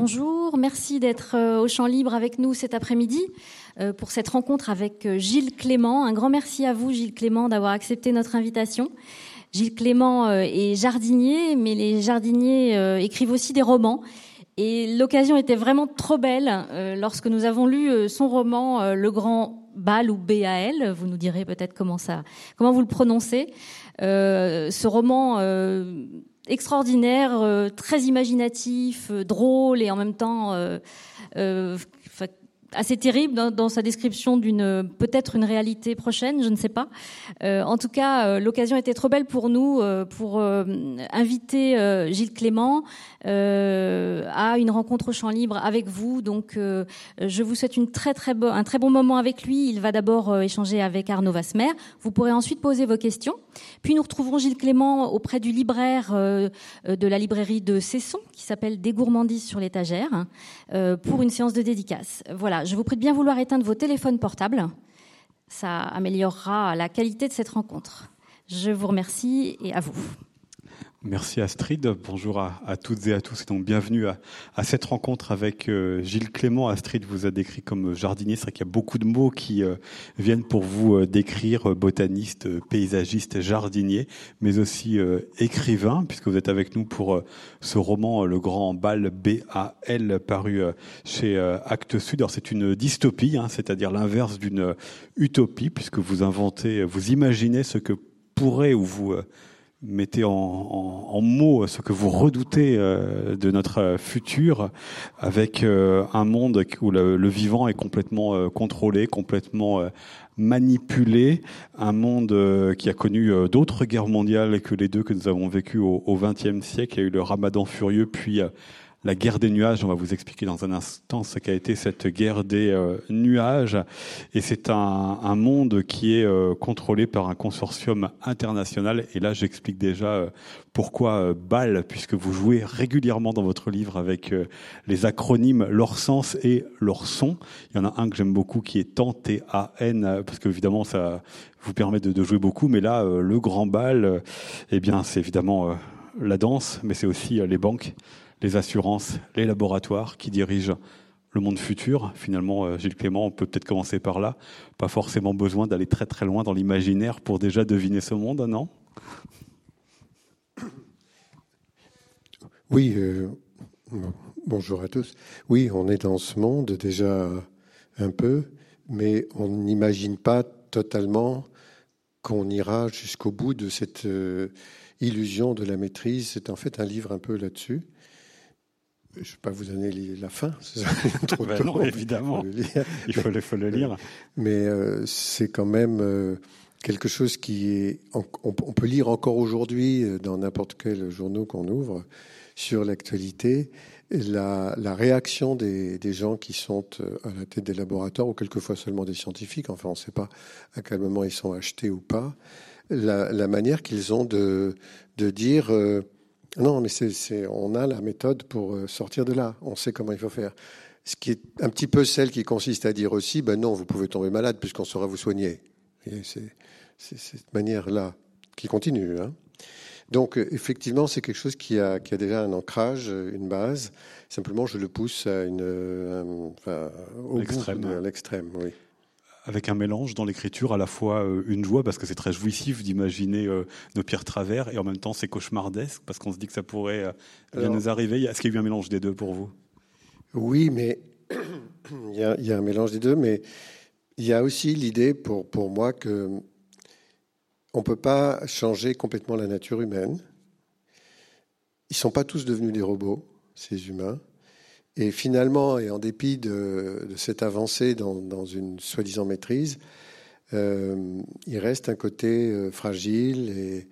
bonjour, merci d'être euh, au champ libre avec nous cet après-midi euh, pour cette rencontre avec euh, Gilles Clément. Un grand merci à vous, Gilles Clément, d'avoir accepté notre invitation. Gilles Clément est jardinier, mais les jardiniers écrivent aussi des romans. Et l'occasion était vraiment trop belle lorsque nous avons lu son roman Le Grand Bal ou B-A-L. Vous nous direz peut-être comment ça, comment vous le prononcez. ce roman extraordinaire, euh, très imaginatif, euh, drôle et en même temps euh, assez terrible dans, sa description d'une peut-être une réalité prochaine, je ne sais pas. en tout cas, l'occasion était trop belle pour nous pour inviter Gilles Clément à une rencontre au champ libre avec vous. Donc, je vous souhaite une très très un très bon moment avec lui. Il va d'abord échanger avec Arnaud Vasmer. Vous pourrez ensuite poser vos questions. Puis nous retrouverons Gilles Clément auprès du libraire euh, de la librairie de Cesson, qui s'appelle Des gourmandises sur l'étagère, euh, pour une séance de dédicace. Voilà, je vous prie de bien vouloir éteindre vos téléphones portables. Ça améliorera la qualité de cette rencontre. Je vous remercie et à vous. Merci Astrid. Bonjour à, toutes et à tous et donc bienvenue à, cette rencontre avec euh, Gilles Clément. Astrid vous a décrit comme jardinier. C'est vrai qu'il y a beaucoup de mots qui euh, viennent pour vous euh, décrire botaniste, paysagiste, jardinier, mais aussi écrivain, puisque vous êtes avec nous pour ce roman Le Grand Bal B.A.L. paru chez Actes Sud. Alors c'est une dystopie, hein, c'est-à-dire l'inverse d'une utopie, puisque vous inventez, vous imaginez ce que pourrait ou vous mettez en, mots ce que vous redoutez euh, de notre futur avec euh, un monde où le, vivant est complètement euh, contrôlé, complètement manipulé, un monde qui a connu d'autres guerres mondiales que les deux que nous avons vécues au XXe siècle. Il y a eu le Ramadan furieux, puis la guerre des nuages. On va vous expliquer dans un instant ce qu'a été cette guerre des euh, nuages. Et c'est un, un, monde qui est euh, contrôlé par un consortium international. Et là, j'explique déjà euh, pourquoi BAL, puisque vous jouez régulièrement dans votre livre avec les acronymes, leur sens et leur son. Il y en a un que j'aime beaucoup qui est TAN, T-A-N, parce que évidemment, ça vous permet de, de jouer beaucoup. Mais là, le grand bal, eh bien, c'est évidemment la danse, mais c'est aussi les banques les assurances, les laboratoires qui dirigent le monde futur. Finalement, euh, Gilles Clément, on peut peut-être commencer par là. Pas forcément besoin d'aller très très loin dans l'imaginaire pour déjà deviner ce monde, non? Oui, euh, bonjour à tous. Oui, on est dans ce monde déjà un peu, mais on n'imagine pas totalement qu'on ira jusqu'au bout de cette euh, illusion de la maîtrise. C'est en fait un livre un peu là-dessus. Je ne vais pas vous donner la fin, trop ben non, évidemment. Il faut le, faut le lire. Mais euh, c'est quand même euh, quelque chose qui est. On, peut lire encore aujourd'hui euh, dans n'importe quel journal qu'on ouvre sur l'actualité la, la, réaction des, des, gens qui sont à la tête des laboratoires ou quelquefois seulement des scientifiques. Enfin, on ne sait pas à quel moment ils sont achetés ou pas. La, la manière qu'ils ont de, de dire. Non, mais c'est, on a la méthode pour euh, sortir de là. On sait comment il faut faire. Ce qui est un petit peu celle qui consiste à dire aussi, ben non, vous pouvez tomber malade puisqu'on saura vous soigner. c'est, cette manière-là qui continue. Hein. Donc, euh, effectivement, c'est quelque chose qui a, qui a déjà un ancrage, une base. Simplement, je le pousse à une, enfin, au l'extrême, à l'extrême, oui avec un mélange dans l'écriture, à la fois euh, une joie, parce que c'est très jouissif d'imaginer euh, nos pires travers, et en même temps c'est cauchemardesque, parce qu'on se dit que ça pourrait euh, bien nous arriver. Est-ce qu'il y a eu un mélange des deux pour vous? Oui, mais il y, a, il y, a, un mélange des deux, mais il y a aussi l'idée pour, pour moi que on ne peut pas changer complètement la nature humaine. Ils ne sont pas tous devenus des robots, ces humains. Et finalement, et en dépit de, cette avancée dans, une soi-disant maîtrise, euh, il reste un côté euh, fragile et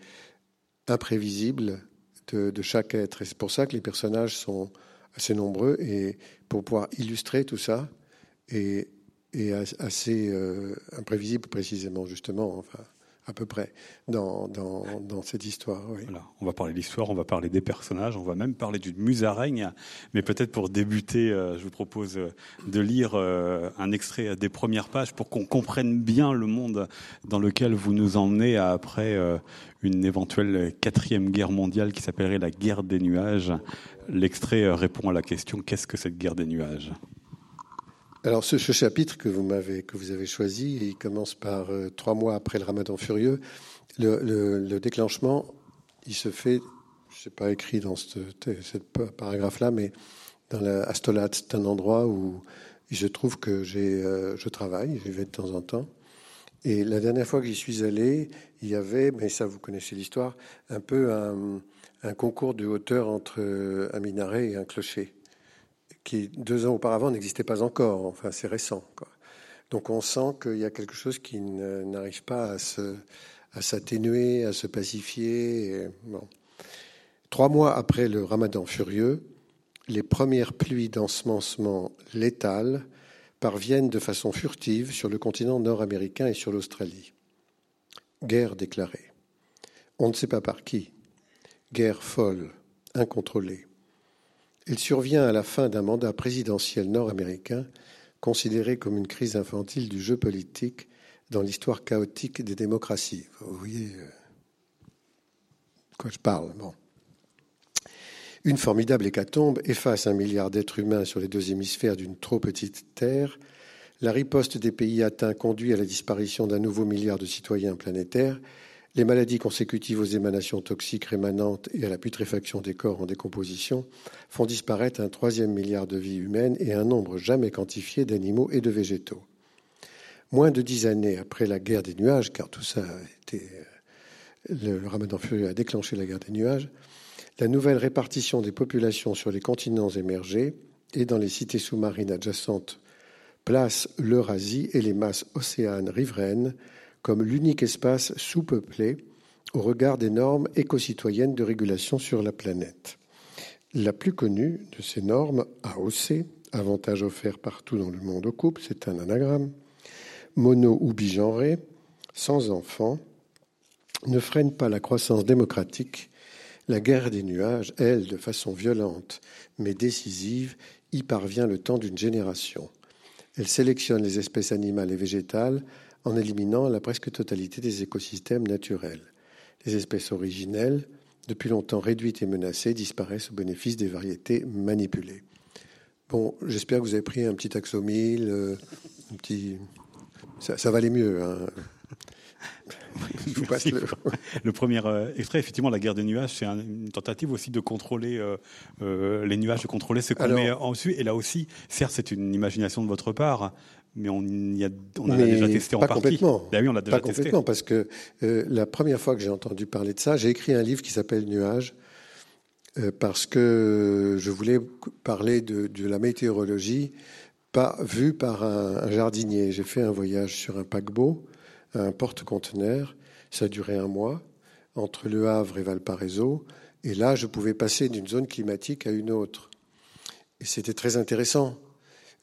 imprévisible de, chaque être. Et c'est pour ça que les personnages sont assez nombreux et pour pouvoir illustrer tout ça et, assez euh, imprévisible précisément, justement, enfin, à peu près dans, dans, dans cette histoire. On va parler de l'histoire, on va parler des personnages, on va même parler d'une musaraigne. Mais peut-être pour débuter, euh, je vous propose euh, de lire euh, un extrait des premières pages pour qu'on comprenne bien le monde dans lequel vous nous emmenez après une éventuelle quatrième guerre mondiale qui s'appellerait la guerre des nuages. L'extrait répond à la question qu'est-ce que cette guerre des nuages? Alors ce, chapitre que vous m'avez que vous avez choisi, il commence par euh, trois mois après le Ramadan furieux. Le, déclenchement, il se fait, je sais pas écrit dans ce paragraphe-là, mais dans la Astolat, c'est un endroit où se trouve que j'ai, euh, je travaille, j'y vais de temps en temps. Et la dernière fois que j'y suis allé, il y avait, mais ça vous connaissez l'histoire, un peu un, un concours de hauteur entre un minaret et un clocher qui deux ans auparavant n'existait pas encore. Enfin, c'est récent. Donc on sent qu'il y a quelque chose qui n'arrive pas à, se, à s'atténuer, à se pacifier. Trois mois après le ramadan furieux, les premières pluies d'ensemencement létales parviennent de façon furtive sur le continent nord-américain et sur l'Australie. Guerre déclarée. On ne sait pas par qui. Guerre folle, incontrôlée. Il survient à la fin d'un mandat présidentiel nord-américain, considéré comme une crise infantile du jeu politique dans l'histoire chaotique des démocraties. Vous voyez de euh, quoi je parle. Une formidable hécatombe efface un milliard d'êtres humains sur les deux hémisphères d'une trop petite terre. La riposte des pays atteints conduit à la disparition d'un nouveau milliard de citoyens planétaires les maladies consécutives aux émanations toxiques rémanentes et à la putréfaction des corps en décomposition font disparaître un troisième milliard de vies humaines et un nombre jamais quantifié d'animaux et de végétaux. Moins de dix années après la guerre des nuages, car tout ça a été. Le, ramadan furieux a déclenché la guerre des nuages, la nouvelle répartition des populations sur les continents émergés et dans les cités sous-marines adjacentes place l'Eurasie et les masses océanes riveraines comme l'unique espace sous-peuplé au regard des normes éco-citoyennes de régulation sur la planète. La plus connue de ces normes, AOC, avantage offert partout dans le monde au couple, c'est un anagramme, mono ou bigenré, sans enfants, ne freine pas la croissance démocratique. La guerre des nuages, elle, de façon violente mais décisive, y parvient le temps d'une génération. Elle sélectionne les espèces animales et végétales en éliminant la presque totalité des écosystèmes naturels. Les espèces originelles, depuis longtemps réduites et menacées, disparaissent au bénéfice des variétés manipulées. Bon, j'espère que vous avez pris un petit axomile, euh, un petit... Ça, ça valait mieux. Hein. Je vous passe le... le... premier euh, extrait, effectivement, la guerre des nuages, c'est une tentative aussi de contrôler euh, les nuages, de contrôler ce qu'on met en dessus. Et là aussi, certes, c'est une imagination de votre part, mais on, y a, on en a déjà testé en pas partie. Complètement. Ben oui, on l'a déjà pas complètement, parce que euh, la première fois que j'ai entendu parler de ça, j'ai écrit un livre qui s'appelle Nuages, euh, parce que je voulais parler de, de la météorologie, pas vue par un, un jardinier. J'ai fait un voyage sur un paquebot, un porte-conteneur. Ça a duré un mois entre Le Havre et Valparaiso. Et là, je pouvais passer d'une zone climatique à une autre. Et c'était très intéressant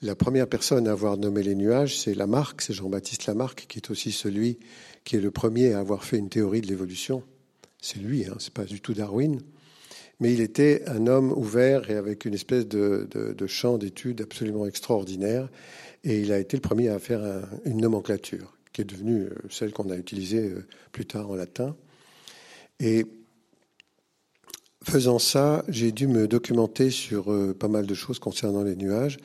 la première personne à avoir nommé les nuages, c'est Lamarck, c'est Jean-Baptiste Lamarck, qui est aussi celui qui est le premier à avoir fait une théorie de l'évolution. C'est lui, hein, c'est pas du tout Darwin. Mais il était un homme ouvert et avec une espèce de, champ d'études absolument extraordinaire. Et il a été le premier à faire une nomenclature, qui est devenue euh, celle qu'on a utilisée euh, plus tard en latin. Et faisant ça, j'ai dû me documenter sur euh, pas mal de choses concernant les nuages.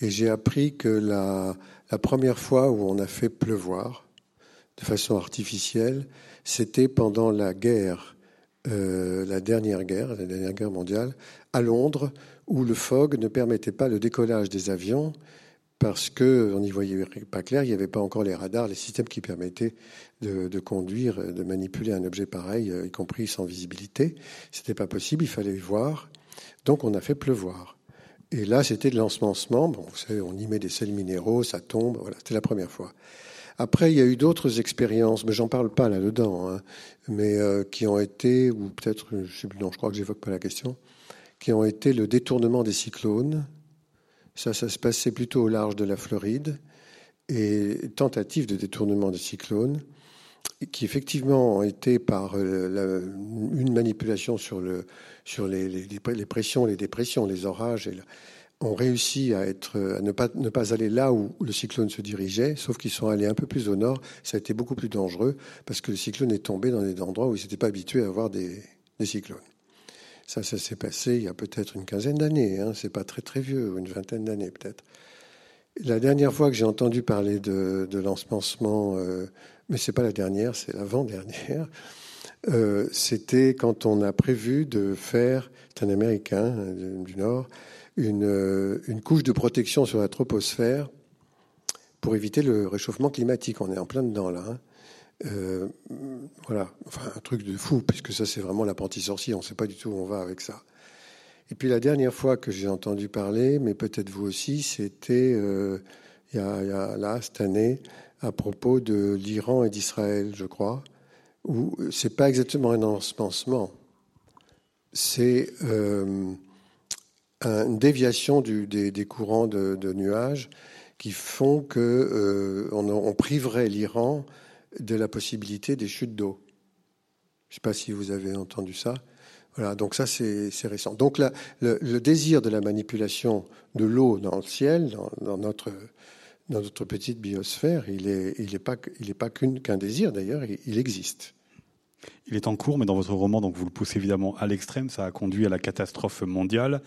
Et j'ai appris que la, première fois où on a fait pleuvoir de façon artificielle, c'était pendant la guerre, euh, la dernière guerre, la dernière guerre mondiale, à Londres, où le fog ne permettait pas le décollage des avions parce qu'on n'y voyait pas clair, il n'y avait pas encore les radars, les systèmes qui permettaient de, conduire, de manipuler un objet pareil, y compris sans visibilité. C'était pas possible, il fallait voir. Donc on a fait pleuvoir. Et là, c'était de l'ensemencement. Bon, vous savez, on y met des sels minéraux, ça tombe. Voilà, c'était la première fois. Après, il y a eu d'autres expériences, mais j'en parle pas là-dedans, hein, mais euh, qui ont été, ou peut-être, je sais non, je crois que j'évoque pas la question, qui ont été le détournement des cyclones. Ça, ça se passait plutôt au large de la Floride, et tentative de détournement des cyclones. Qui effectivement ont été par une manipulation sur, le, sur les, pressions, les dépressions, les orages, ont réussi à, ne, pas, aller là où le cyclone se dirigeait, sauf qu'ils sont allés un peu plus au nord. Ça a été beaucoup plus dangereux parce que le cyclone est tombé dans des endroits où ils n'étaient pas habitués à avoir des, cyclones. Ça, ça s'est passé il y a peut-être une quinzaine d'années. Hein. C'est pas très très vieux, une vingtaine d'années peut-être. La dernière fois que j'ai entendu parler de, de euh, mais c'est pas la dernière, c'est l'avant-dernière. Euh, c'était quand on a prévu de faire, c'est un Américain euh, du Nord, une, euh, une, couche de protection sur la troposphère pour éviter le réchauffement climatique. On est en plein dedans là. Hein. Voilà, enfin un truc de fou, puisque ça c'est vraiment l'apprenti sorcier, on ne sait pas du tout où on va avec ça. Et puis la dernière fois que j'ai entendu parler, mais peut-être vous aussi, c'était il, y a, là, cette année, à propos de l'Iran et d'Israël, je crois, où c'est pas exactement un ensemencement, c'est euh, une déviation des, courants de, nuages qui font que on, on, priverait l'Iran de la possibilité des chutes d'eau. Je ne sais pas si vous avez entendu ça. Voilà, donc ça c'est récent. Donc le, désir de la manipulation de l'eau dans le ciel, dans, notre, dans notre petite biosphère, il n'est il est pas, il est pas qu'un désir d'ailleurs, il, existe. Il est en cours, mais dans votre roman, donc vous le poussez évidemment à l'extrême, ça a conduit à la catastrophe mondiale.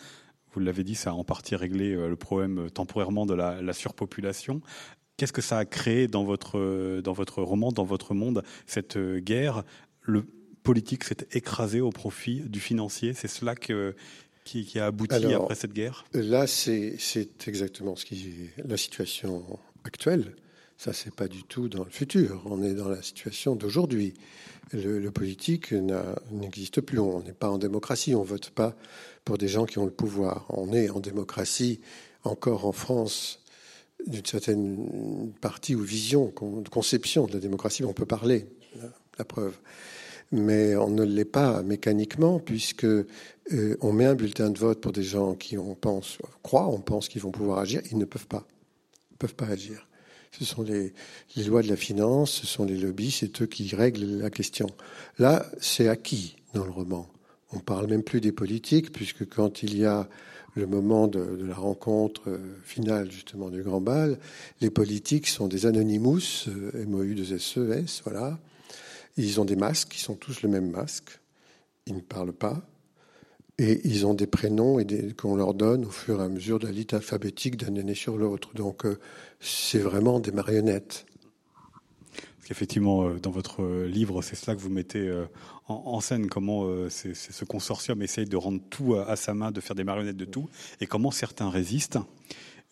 Vous l'avez dit, ça a en partie réglé euh, le problème euh, temporairement de la, la surpopulation. Qu'est-ce que ça a créé dans votre, dans votre roman, dans votre monde, cette euh, guerre? Le politique s'est écrasé au profit du financier. C'est cela que, qui, a abouti après cette guerre Là, c'est exactement ce qui est la situation actuelle. Ça, c'est pas du tout dans le futur. On est dans la situation d'aujourd'hui. Le, le, politique n'existe plus. On n'est pas en démocratie. On vote pas pour des gens qui ont le pouvoir. On est en démocratie encore en France d'une certaine partie ou vision, conception de la démocratie, on peut parler, la preuve. Mais on ne l'est pas mécaniquement, puisque euh, on met un bulletin de vote pour des gens qui, on pense, croient, on pense qu'ils vont pouvoir agir, ils ne peuvent pas. Ils peuvent pas agir. Ce sont les, les lois de la finance, ce sont les lobbies, c'est eux qui règlent la question. Là, c'est acquis dans le roman. On parle même plus des politiques, puisque quand il y a le moment de, la rencontre euh, finale justement du Grand Bal, les politiques sont des anonymous, euh, MOU de SES, voilà. Ils ont des masques, ils sont tous le même masque, ils ne parlent pas, et ils ont des prénoms et qu'on leur donne au fur et à mesure de la liste alphabétique d'un année sur l'autre. Donc euh, c'est vraiment des marionnettes. Effectivement, dans votre livre, c'est cela que vous mettez en, scène, comment euh, ce consortium essaye de rendre tout à, sa main, de faire des marionnettes de tout, et comment certains résistent.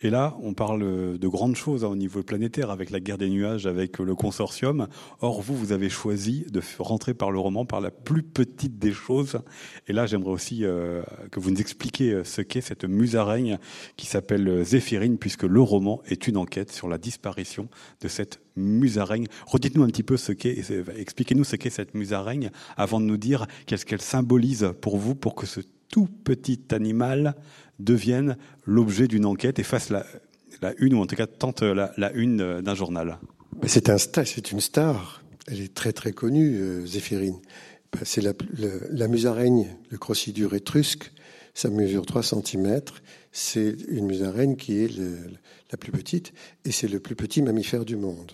Et là, on parle de grandes choses hein, au niveau planétaire, avec la guerre des nuages, avec le consortium. Or, vous, vous avez choisi de rentrer par le roman par la plus petite des choses. Et là, j'aimerais aussi euh, que vous nous expliquiez euh, ce qu'est cette musaraigne qui s'appelle Zéphirine, puisque le roman est une enquête sur la disparition de cette musaraigne. Redites-nous un petit peu ce qu'est, expliquez-nous ce qu'est cette musaraigne avant de nous dire qu'est-ce qu'elle symbolise pour vous, pour que ce tout petit animal devienne l'objet d'une enquête et fasse la, une, ou en tout cas tente la, une d'un journal C'est un une star. Elle est très très connue, euh, Zéphirine. Ben, c'est la, musaraigne, le crocodile étrusque. Ça mesure 3 cm. C'est une musaraigne qui est la plus petite et c'est le plus petit mammifère du monde.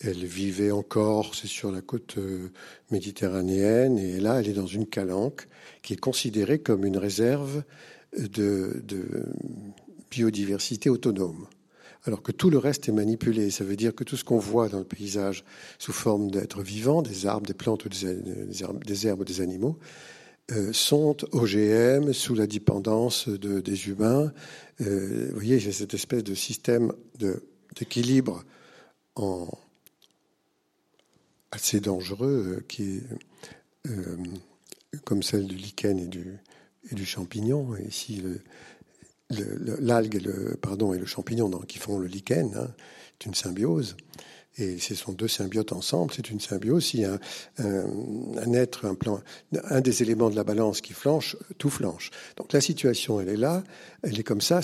Elle vivait encore, c'est sur la côte euh, méditerranéenne, et là, elle est dans une calanque qui est considérée comme une réserve de, biodiversité autonome. Alors que tout le reste est manipulé. Ça veut dire que tout ce qu'on voit dans le paysage sous forme d'êtres vivants, des arbres, des plantes, des, herbes, des animaux, euh, sont OGM sous la dépendance de, des humains. Euh, vous voyez, j'ai cette espèce de système d'équilibre assez dangereux euh, qui est comme celle du lichen et du, et du champignon. Et ici, l'algue et le pardon et le champignon qui font le lichen, hein, c'est une symbiose. Et ce sont deux symbiotes ensemble, c'est une symbiose. Si un, un, être, un plan, un des éléments de la balance qui flanche, tout flanche. Donc la situation, elle est là, elle est comme ça.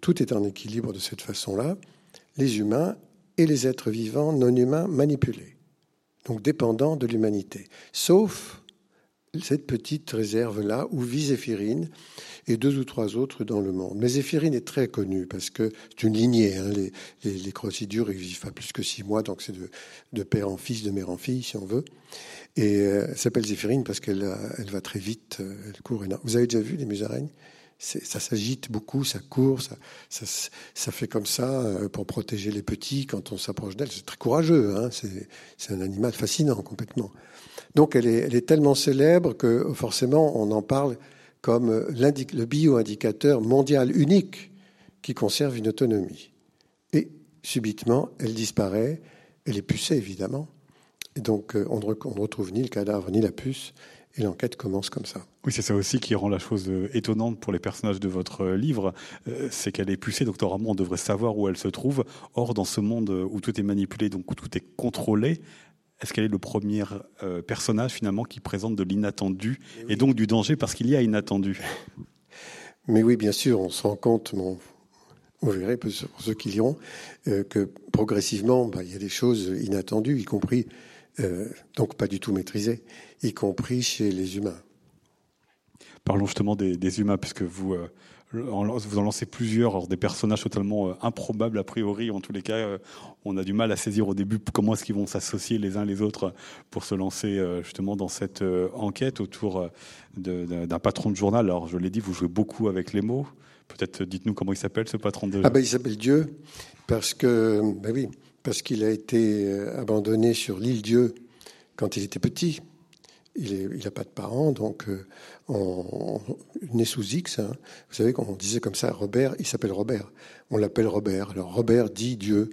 Tout est en équilibre de cette façon-là. Les humains et les êtres vivants non humains manipulés. donc dépendant de l'humanité. Sauf cette petite réserve-là où vit Zéphirine et deux ou trois autres dans le monde. Mais Zéphirine est très connue parce que c'est une lignée. Hein. Les, les, les crocodures, ils vivent pas plus que six mois, donc c'est de, de, père en fils, de mère en fille, si on veut. Et euh, elle s'appelle Zéphirine parce qu'elle elle va très vite, euh, elle court énormément. Vous avez déjà vu les musaraignes? Ça s'agite beaucoup, ça court, ça, ça, ça, fait comme ça euh, pour protéger les petits quand on s'approche d'elle. C'est très courageux, hein c'est un animal fascinant complètement. Donc elle est, elle est tellement célèbre que forcément on en parle comme le bio-indicateur mondial unique qui conserve une autonomie. Et subitement, elle disparaît, elle est pucée évidemment, et donc euh, on ne retrouve ni le cadavre ni la puce, et l'enquête commence comme ça. Oui, c'est ça aussi qui rend la chose euh, étonnante pour les personnages de votre euh, livre, c'est qu'elle est pucée, donc normalement on devrait savoir où elle se trouve. Or, dans ce monde où tout est manipulé, donc où tout est contrôlé, est-ce qu'elle est le premier euh, personnage finalement qui présente de l'inattendu et donc du danger parce qu'il y a inattendu? Mais oui, bien sûr, on se rend compte, bon, vous verrez pour ceux qui liront, euh, que progressivement, bah, il y a des choses inattendues, y compris, euh, donc pas du tout maîtrisées, y compris chez les humains. Parlons justement des, des humains, puisque vous euh, vous en lancez plusieurs, des personnages totalement euh, improbables a priori. En tous les cas, euh, on a du mal à saisir au début comment est-ce qu'ils vont s'associer les uns les autres pour se lancer euh, justement dans cette enquête autour d'un patron de journal. Alors, je l'ai dit, vous jouez beaucoup avec les mots. Peut-être dites-nous comment il s'appelle ce patron de. Ah ben, il s'appelle Dieu parce que, ben oui, parce qu'il a été abandonné sur l'île Dieu quand il était petit il n'a pas de parents, donc euh, on, né sous X. Hein. Vous savez, on disait comme ça, Robert, il s'appelle Robert. On l'appelle Robert. Alors Robert dit Dieu,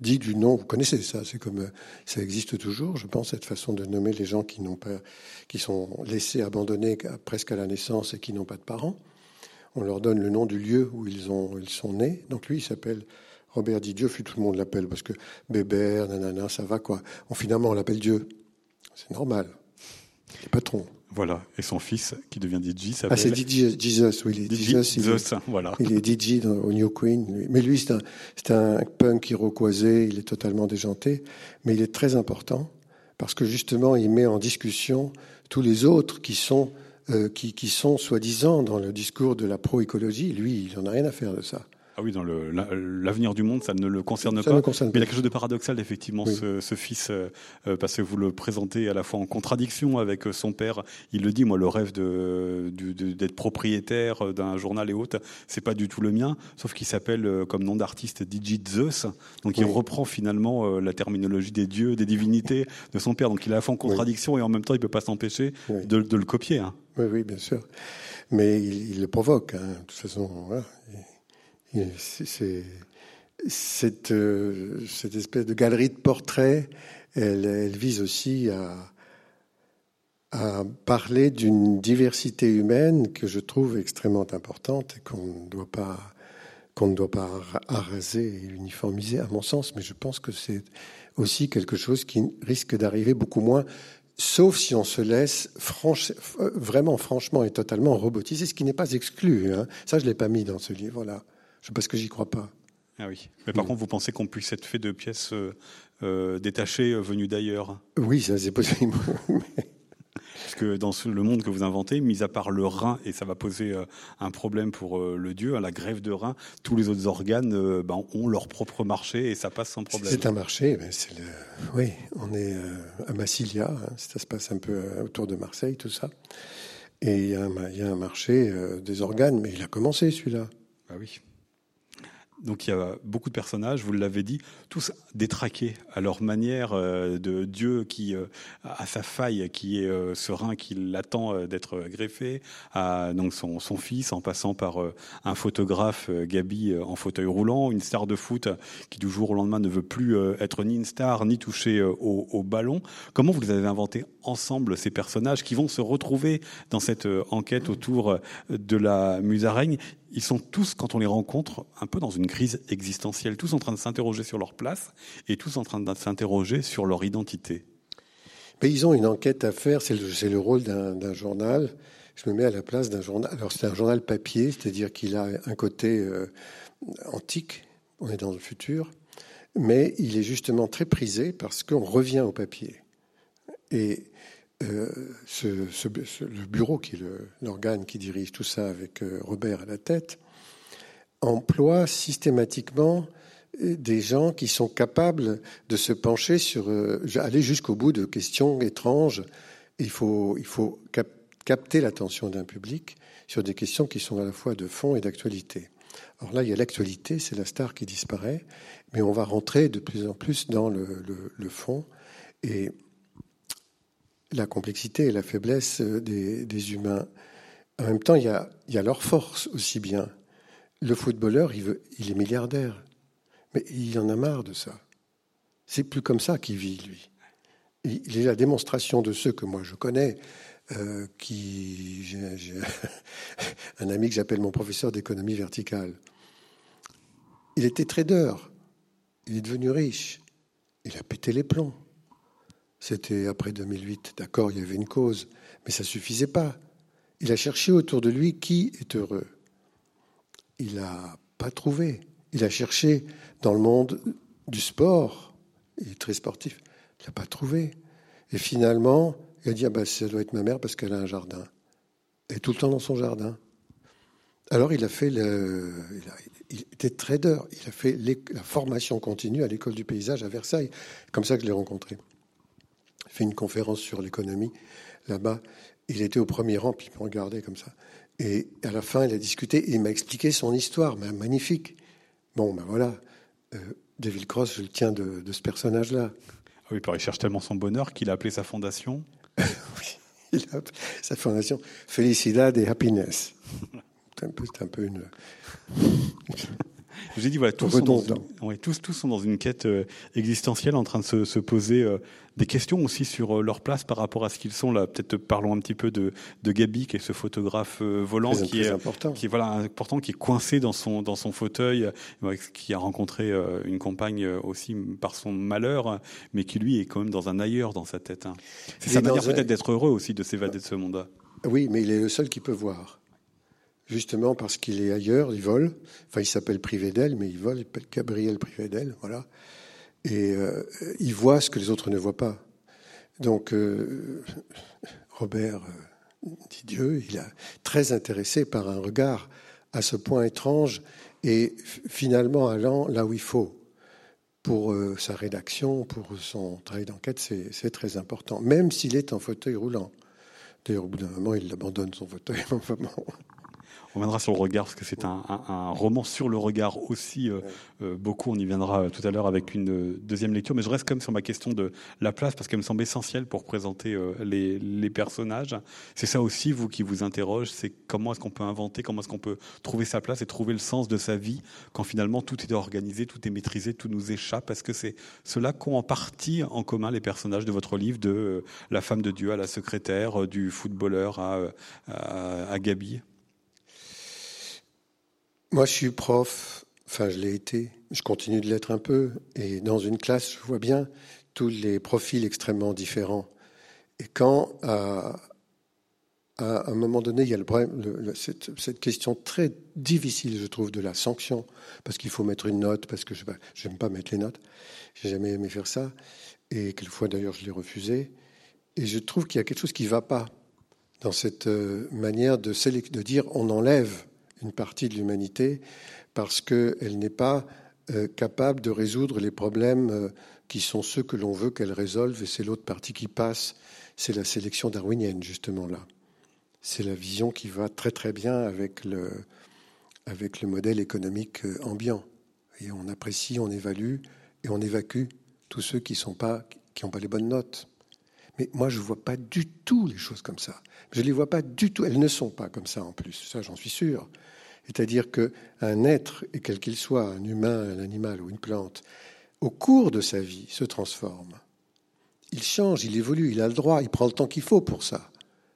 dit du nom. Vous connaissez ça C'est comme euh, ça existe toujours, je pense, cette façon de nommer les gens qui sont laissés abandonnés presque à la naissance et qui n'ont pas de parents. On leur donne le nom du lieu où ils ont, ils sont nés. Donc lui, il s'appelle Robert dit Dieu. Puis tout le monde l'appelle parce que Bébert, nanana, ça va quoi. On, finalement, on l'appelle Dieu. C'est normal. Le patron. Voilà. Et son fils, qui devient DJ, s'appelle... Ah, c'est DJ, Jesus, oui. Il est Jesus, il, est, voilà. il est DJ dans, au New Queen. Mais lui, c'est un, un punk iroquoisé, il est totalement déjanté. Mais il est très important parce que justement, il met en discussion tous les autres qui sont, euh, qui, qui sont soi-disant dans le discours de la pro-écologie. Lui, il n'en a rien à faire de ça. Ah oui, dans l'avenir du monde, ça ne le concerne pas. mais il y a quelque chose de paradoxal, effectivement, ce, ce, fils, euh, euh, parce que vous le présentez à la fois en contradiction avec euh, son père. Il le dit, moi, le rêve de d'être propriétaire d'un journal et autres, c'est pas du tout le mien, sauf qu'il s'appelle comme nom d'artiste Digit Zeus. Donc il reprend finalement la terminologie des dieux, des divinités de son père. Donc il est à la fois en contradiction et en même temps, il peut pas s'empêcher de, de, le copier. Hein. Oui, oui, bien sûr. Mais il, il le provoque. Hein. De toute façon, voilà. Euh, cette, espèce de galerie de portraits, elle, vise aussi à, parler d'une diversité humaine que je trouve extrêmement importante et qu'on ne doit pas qu'on ne doit pas araser et uniformiser à mon sens, mais je pense que c'est aussi quelque chose qui risque d'arriver beaucoup moins, sauf si on se laisse vraiment franchement et totalement robotiser, ce qui n'est pas exclu. Hein. Ça, je l'ai pas mis dans ce livre-là. Je sais pas ce que j'y crois pas. Ah oui. Mais par contre, vous pensez qu'on puisse être fait de pièces euh, euh détachées euh, venues d'ailleurs? Oui, ça c'est possible. Parce que dans le monde que vous inventez, mis à part le rein, et ça va poser un problème pour le dieu, à la grève de rein, tous les autres organes ben, ont leur propre marché et ça passe sans problème. C'est un marché, mais c'est le... oui, on est à Massilia, hein, ça se passe un peu autour de Marseille, tout ça. Et il y, il y a un marché des organes, mais il a commencé celui-là. Ah oui. Donc il y a beaucoup de personnages, vous l'avez dit, tous détraqués à leur manière euh, de Dieu qui euh, a sa faille, qui est euh, serein, qui l'attend d'être greffé, à donc son, fils, en passant par un photographe, Gabi, en fauteuil roulant, une star de foot qui du jour au lendemain ne veut plus être ni une star ni toucher au, ballon. Comment vous avez inventés ensemble ces personnages qui vont se retrouver dans cette enquête autour de la musaraigne ils sont tous, quand on les rencontre, un peu dans une crise existentielle, tous en train de s'interroger sur leur place et tous en train de s'interroger sur leur identité. Mais ils ont une enquête à faire, c'est le, le, rôle d'un journal. Je me mets à la place d'un journal. Alors c'est un journal papier, c'est-à-dire qu'il a un côté euh, antique, on est dans le futur, mais il est justement très prisé parce qu'on revient au papier. Et euh, le bureau, qui est l'organe qui dirige tout ça avec euh, Robert à la tête, emploie systématiquement euh, des gens qui sont capables de se pencher sur, aller jusqu'au bout de questions étranges. Il faut, il faut capter l'attention d'un public sur des questions qui sont à la fois de fond et d'actualité. Alors là, il y a l'actualité, c'est la star qui disparaît, mais on va rentrer de plus en plus dans le, le fond. Et la complexité et la faiblesse euh, des, humains. En même temps, il y, a, leur force aussi bien. Le footballeur, il, est milliardaire, mais il en a marre de ça. C'est plus comme ça qu'il vit, lui. Il est la démonstration de ceux que moi je connais, euh, qui un ami que j'appelle mon professeur d'économie verticale. Il était trader, il est devenu riche, il a pété les plombs. C'était après 2008. D'accord, il y avait une cause, mais ça suffisait pas. Il a cherché autour de lui qui est heureux. Il n'a pas trouvé. Il a cherché dans le monde du sport. Il est très sportif. Il n'a pas trouvé. Et finalement, il a dit ah ben, ça doit être ma mère parce qu'elle a un jardin. Elle est tout le temps dans son jardin. Alors il a fait le, il, était trader. Il a fait la formation continue à l'école du paysage à Versailles. Comme ça que je l'ai rencontré fait une conférence sur l'économie là-bas. Il était au premier rang, puis il me regardait comme ça. Et à la fin, il a discuté et il m'a expliqué son histoire, magnifique. Bon, ben voilà, euh, David Cross, je le tiens de, ce personnage-là. Ah oui, il cherche tellement son bonheur qu'il a appelé sa fondation. oui, il a appelé sa fondation Felicidad et Happiness. C'est un peu, un peu une. J'ai dit, voilà, tous sont, dans, tous, tous sont dans une quête euh, existentielle en train de se, se poser euh, des questions aussi sur euh, leur place par rapport à ce qu'ils sont là. Peut-être parlons un petit peu de, de Gabi, qui est ce photographe volant qui est important. qui est voilà important, qui est coincé dans son dans son fauteuil, qui a rencontré une compagne aussi par son malheur, mais qui lui est quand même dans un ailleurs dans sa tête. Hein. C'est sa manière peut-être d'être heureux aussi de s'évader de ce monde-là. Oui, mais il est le seul qui peut voir justement parce qu'il est ailleurs, il vole. Enfin, il s'appelle Privédel, mais il vole, il s'appelle Gabriel Privédel, voilà. Et euh, il voit ce que les autres ne voient pas. Donc, euh, Robert euh, Didieu, il est très intéressé par un regard à ce point étrange et finalement allant là où il faut. Pour sa rédaction, pour son travail d'enquête, c'est très important, même s'il est en fauteuil roulant. D'ailleurs, au bout d'un moment, il abandonne son fauteuil. On viendra sur le regard parce que c'est un, roman sur le regard aussi. Euh, euh, beaucoup, on y viendra tout à l'heure avec une euh, deuxième lecture. Mais je reste quand même sur ma question de la place parce qu'elle me semble essentielle pour présenter les, personnages. C'est ça aussi, vous, qui vous interroge, c'est comment est-ce qu'on peut inventer, comment est-ce qu'on peut trouver sa place et trouver le sens de sa vie quand finalement tout est organisé, tout est maîtrisé, tout nous échappe. Parce que c'est cela qu'ont en partie en commun les personnages de votre livre, de la femme de Dieu à la secrétaire, du footballeur à, à Gabi? Moi, je suis prof, enfin, je l'ai été, je continue de l'être un peu, et dans une classe, je vois bien tous les profils extrêmement différents. Et quand, à, un moment donné, il y a le problème, cette, question très difficile, je trouve, de la sanction, parce qu'il faut mettre une note, parce que je n'aime pas mettre les notes, j'ai jamais aimé faire ça, et quelquefois d'ailleurs je l'ai refusé, et je trouve qu'il y a quelque chose qui ne va pas dans cette euh, manière de dire on enlève une partie de l'humanité parce qu'elle n'est pas euh, capable de résoudre les problèmes euh, qui sont ceux que l'on veut qu'elle résolve, et c'est l'autre partie qui passe, c'est la sélection darwinienne, justement là. C'est la vision qui va très très bien avec le, modèle économique euh, ambiant. Et on apprécie, on évalue et on évacue tous ceux qui n'ont pas les bonnes notes. Mais moi, je ne vois pas du tout les choses comme ça. Je ne les vois pas du tout. Elles ne sont pas comme ça en plus. Ça, j'en suis sûr. C'est-à-dire qu'un être, quel qu'il soit, un humain, un animal ou une plante, au cours de sa vie se transforme. Il change, il évolue, il a le droit, il prend le temps qu'il faut pour ça.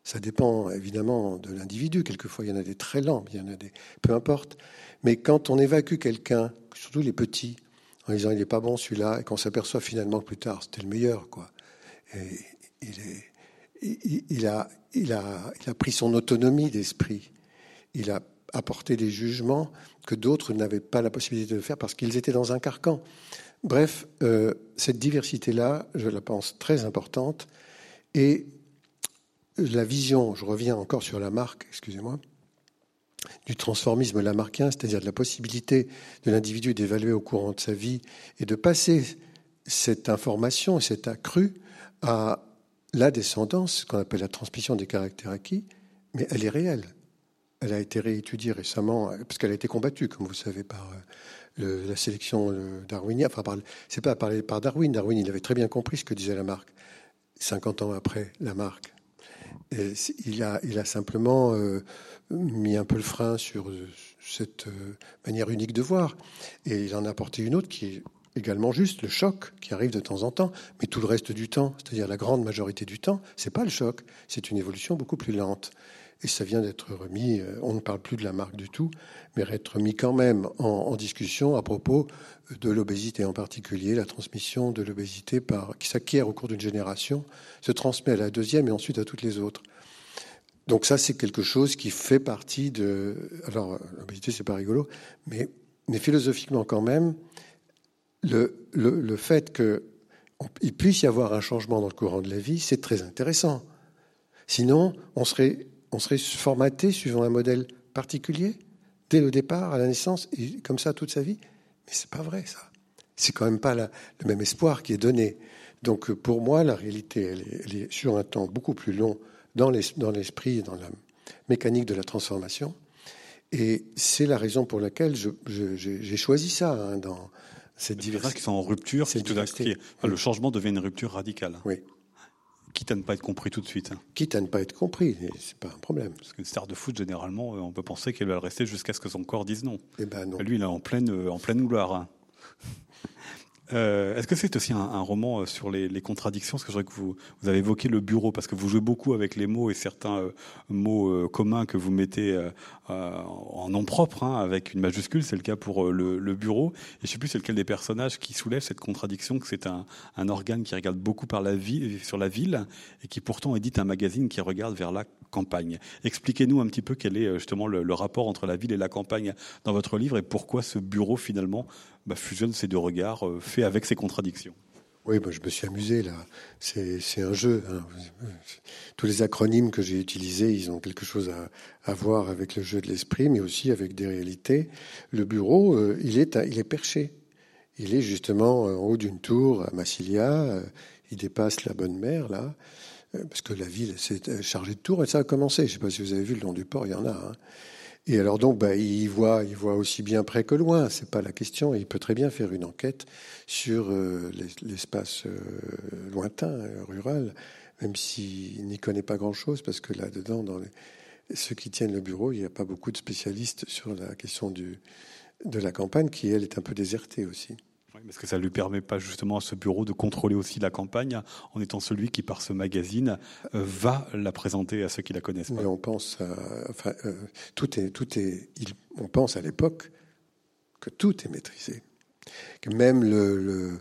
Ça dépend évidemment de l'individu. Quelquefois, il y en a des très lents, il y en a des. peu importe. Mais quand on évacue quelqu'un, surtout les petits, en disant il n'est pas bon celui-là, et qu'on s'aperçoit finalement plus tard c'était le meilleur, quoi. Et il, est, il, a, il, a, il a pris son autonomie d'esprit. Il a apporter des jugements que d'autres n'avaient pas la possibilité de faire parce qu'ils étaient dans un carcan. Bref, euh, cette diversité-là, je la pense très importante. Et la vision, je reviens encore sur la marque, excusez-moi, du transformisme lamarckien, c'est-à-dire de la possibilité de l'individu d'évaluer au courant de sa vie et de passer cette information, cet accru à la descendance, qu'on appelle la transmission des caractères acquis, mais elle est réelle. Elle a été réétudiée récemment, parce qu'elle a été combattue, comme vous savez, par euh, la sélection euh, darwinienne. Enfin, c'est pas par, par Darwin. Darwin, il avait très bien compris ce que disait Lamarck. 50 ans après Lamarck, il a, simplement euh, mis un peu le frein sur cette manière unique de voir, et il en a apporté une autre qui est également juste, le choc qui arrive de temps en temps, mais tout le reste du temps, c'est-à-dire la grande majorité du temps, c'est pas le choc, c'est une évolution beaucoup plus lente. Et ça vient d'être remis, euh, on ne parle plus de la marque du tout, mais être mis quand même en, discussion à propos de l'obésité en particulier, la transmission de l'obésité qui s'acquiert au cours d'une génération, se transmet à la deuxième et ensuite à toutes les autres. Donc ça, c'est quelque chose qui fait partie de... Alors, l'obésité, c'est pas rigolo, mais, mais philosophiquement quand même, le, le, le fait qu'il puisse y avoir un changement dans le courant de la vie, c'est très intéressant. Sinon, on serait, on serait formaté suivant un modèle particulier dès le départ, à la naissance, et comme ça toute sa vie. Mais c'est pas vrai, ça. C'est quand même pas le même espoir qui est donné. Donc, pour moi, la réalité, elle est, elle est sur un temps beaucoup plus long dans l'esprit et dans la mécanique de la transformation. Et c'est la raison pour laquelle j'ai choisi ça hein, dans, cette diversité qui sont en rupture, c'est le changement devient une rupture radicale. Oui. Quitte à ne pas être compris tout de suite. Quitte à ne pas être compris, c'est pas un problème. Parce qu'une star de foot, généralement, on peut penser qu'elle va rester jusqu'à ce que son corps dise non. Eh ben non. Lui, il est en pleine, en pleine gloire. Hein. Euh, est-ce que c'est aussi un, roman euh, sur les, contradictions? Parce que je que vous, vous avez évoqué le bureau, parce que vous jouez beaucoup avec les mots et certains euh, mots communs que vous mettez en nom propre, hein, avec une majuscule, c'est le cas pour le, bureau. Et je sais plus c'est lequel des personnages qui soulève cette contradiction, que c'est un, organe qui regarde beaucoup par la sur la ville et qui pourtant édite un magazine qui regarde vers la campagne. Expliquez-nous un petit peu quel est justement le rapport entre la ville et la campagne dans votre livre et pourquoi ce bureau finalement bah, fusionne ces deux regards, euh, fait avec ces contradictions. Oui, moi, je me suis amusé là. C'est un jeu. Hein. Tous les acronymes que j'ai utilisés, ils ont quelque chose à, voir avec le jeu de l'esprit, mais aussi avec des réalités. Le bureau, euh, il, est, perché. Il est justement euh, en haut d'une tour à Massilia. il dépasse la bonne mer là, parce que la ville s'est chargée de tours et ça a commencé. Je ne sais pas si vous avez vu le long du port, il y en a. Hein. Et alors donc, bah, il voit, il voit aussi bien près que loin. C'est pas la question. il peut très bien faire une enquête sur euh, l'espace euh, lointain, euh, rural, même s'il n'y connaît pas grand-chose, parce que là-dedans, dans ceux qui tiennent le bureau, il n'y a pas beaucoup de spécialistes sur la question de la campagne, qui elle est un peu désertée aussi. Est-ce que ça ne lui permet pas justement à ce bureau de contrôler aussi la campagne en étant celui qui, par ce magazine, euh, va la présenter à ceux qui la connaissent pas? On pense, enfin, euh, tout est, tout est, on pense à l'époque que tout est maîtrisé, que même le,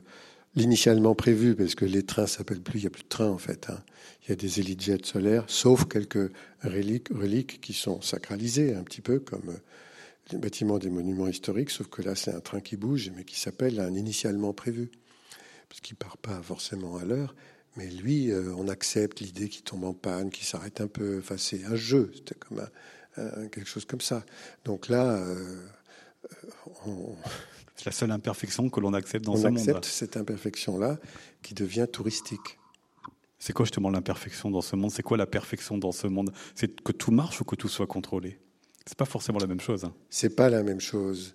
l'initialement prévu, parce que les trains s'appellent plus, il n'y a plus de trains en fait. Hein. Il y a des EasyJet solaires, sauf quelques reliques, reliques qui sont sacralisées un petit peu, comme les bâtiments des monuments historiques, sauf que là, c'est un train qui bouge, mais qui s'appelle un initialement prévu, parce qu'il part pas forcément à l'heure. Mais lui, euh, on accepte l'idée qu'il tombe en panne, qu'il s'arrête un peu. Enfin, c'est un jeu, c'était comme un, quelque chose comme ça. Donc là, euh, on... c'est la seule imperfection que l'on accepte dans ce monde. On accepte cette imperfection-là qui devient touristique. C'est quoi justement l'imperfection dans ce monde? C'est quoi la perfection dans ce monde? C'est que tout marche ou que tout soit contrôlé? C'est pas forcément la même chose. Hein. C'est pas la même chose.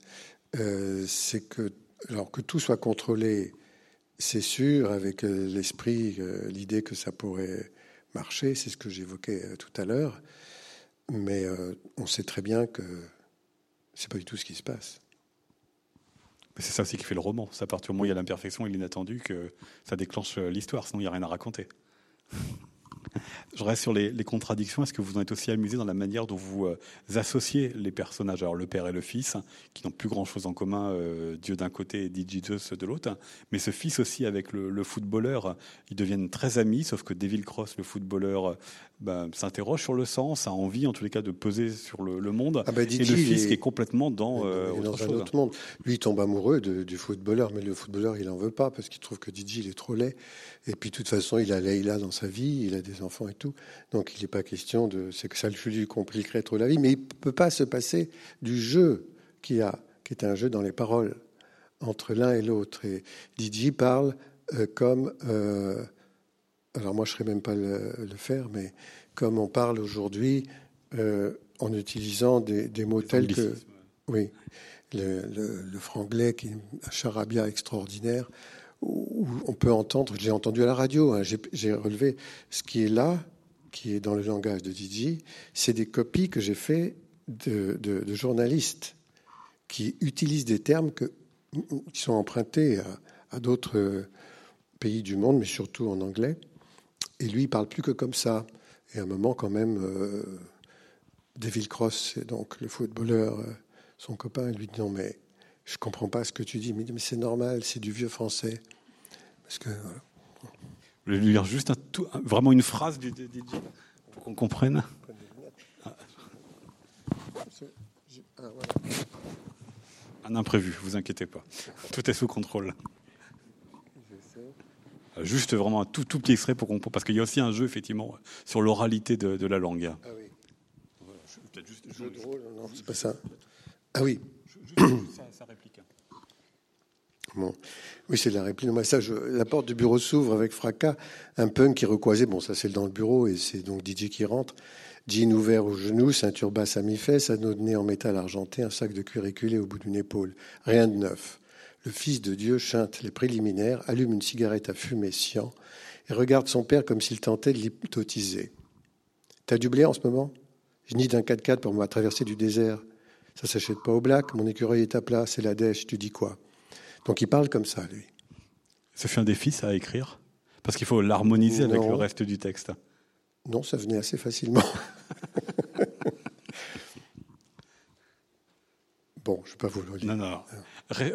Euh, c'est que, alors que tout soit contrôlé, c'est sûr, avec euh, l'esprit, euh, l'idée que ça pourrait marcher, c'est ce que j'évoquais tout à l'heure. Mais on sait très bien que c'est pas du tout ce qui se passe. C'est ça aussi qui fait le roman. C'est à partir du moment où il y a l'imperfection et l'inattendu que ça déclenche l'histoire. Sinon, il n'y a rien à raconter. Je reste sur les, contradictions. Est-ce que vous en êtes aussi amusé dans la manière dont vous euh, associez les personnages, alors le père et le fils, qui n'ont plus grand-chose en commun, euh, Dieu d'un côté et Digitus de l'autre, mais ce fils aussi avec le, footballeur, ils deviennent très amis, sauf que Devil Cross, le footballeur, bah, s'interroge sur le sens, a envie en tous les cas de peser sur le, monde. Ah bah, et le fils qui est complètement dans, euh, un autre monde. Lui, il tombe amoureux du footballeur, mais le footballeur, il en veut pas parce qu'il trouve que Didi, il est trop laid. Et puis, de toute façon, il a Leïla dans sa vie, il a des enfants et tout. Donc, il n'est pas question de. C'est que ça lui compliquerait trop la vie. Mais il peut pas se passer du jeu qu'il a, qui est un jeu dans les paroles entre l'un et l'autre. Et Didi parle euh, comme. Euh, alors moi je ne serais même pas le, le, faire, mais comme on parle aujourd'hui euh, en utilisant des, des mots tels que oui, le, le, le, franglais qui est un charabia extraordinaire, où on peut entendre, je l'ai entendu à la radio, hein, j'ai relevé ce qui est là, qui est dans le langage de Didier, c'est des copies que j'ai fait de, de, de, journalistes qui utilisent des termes que, qui sont empruntés à, à d'autres pays du monde, mais surtout en anglais. Et lui, il parle plus que comme ça. Et à un moment, quand même, euh, David Cross, donc le footballeur, euh, son copain, lui dit non, mais je comprends pas ce que tu dis. Mais, mais c'est normal, c'est du vieux français. Parce que. Voilà. Je vais lui lire juste un tout, vraiment une phrase du DJ pour qu'on comprenne. Ah. Un imprévu, vous inquiétez pas. Tout est sous contrôle. Juste vraiment un tout, tout petit extrait pour qu'on parce qu'il y a aussi un jeu effectivement sur l'oralité de, de, la langue. Ah oui. Voilà, juste, jeu de rôle, non, c'est pas ça. Ah oui. Juste, réplique. Bon. Oui, c'est la réplique. Moi, ça, je, la porte du bureau s'ouvre avec fracas. Un punk qui recoisait. Bon, ça, c'est dans le bureau et c'est donc DJ qui rentre. Jean ouvert aux genoux, ceinture basse à mi-fesse, anneau de nez en métal argenté, un sac de cuir éculé au bout d'une épaule. Rien de neuf. Le Fils de Dieu chante les préliminaires, allume une cigarette à fumer sciant et regarde son père comme s'il tentait de l'hypnotiser. T'as du blé en ce moment? Je nie d'un 4x4 pour ma traversée du désert. Ça s'achète pas au black, mon écureuil est à plat, c'est la dèche, tu dis quoi? Donc il parle comme ça, lui. Ça fait un défi, ça, à écrire? Parce qu'il faut l'harmoniser avec le reste du texte. Non, ça venait assez facilement. Bon, je ne vais pas vous le dire. Non, non.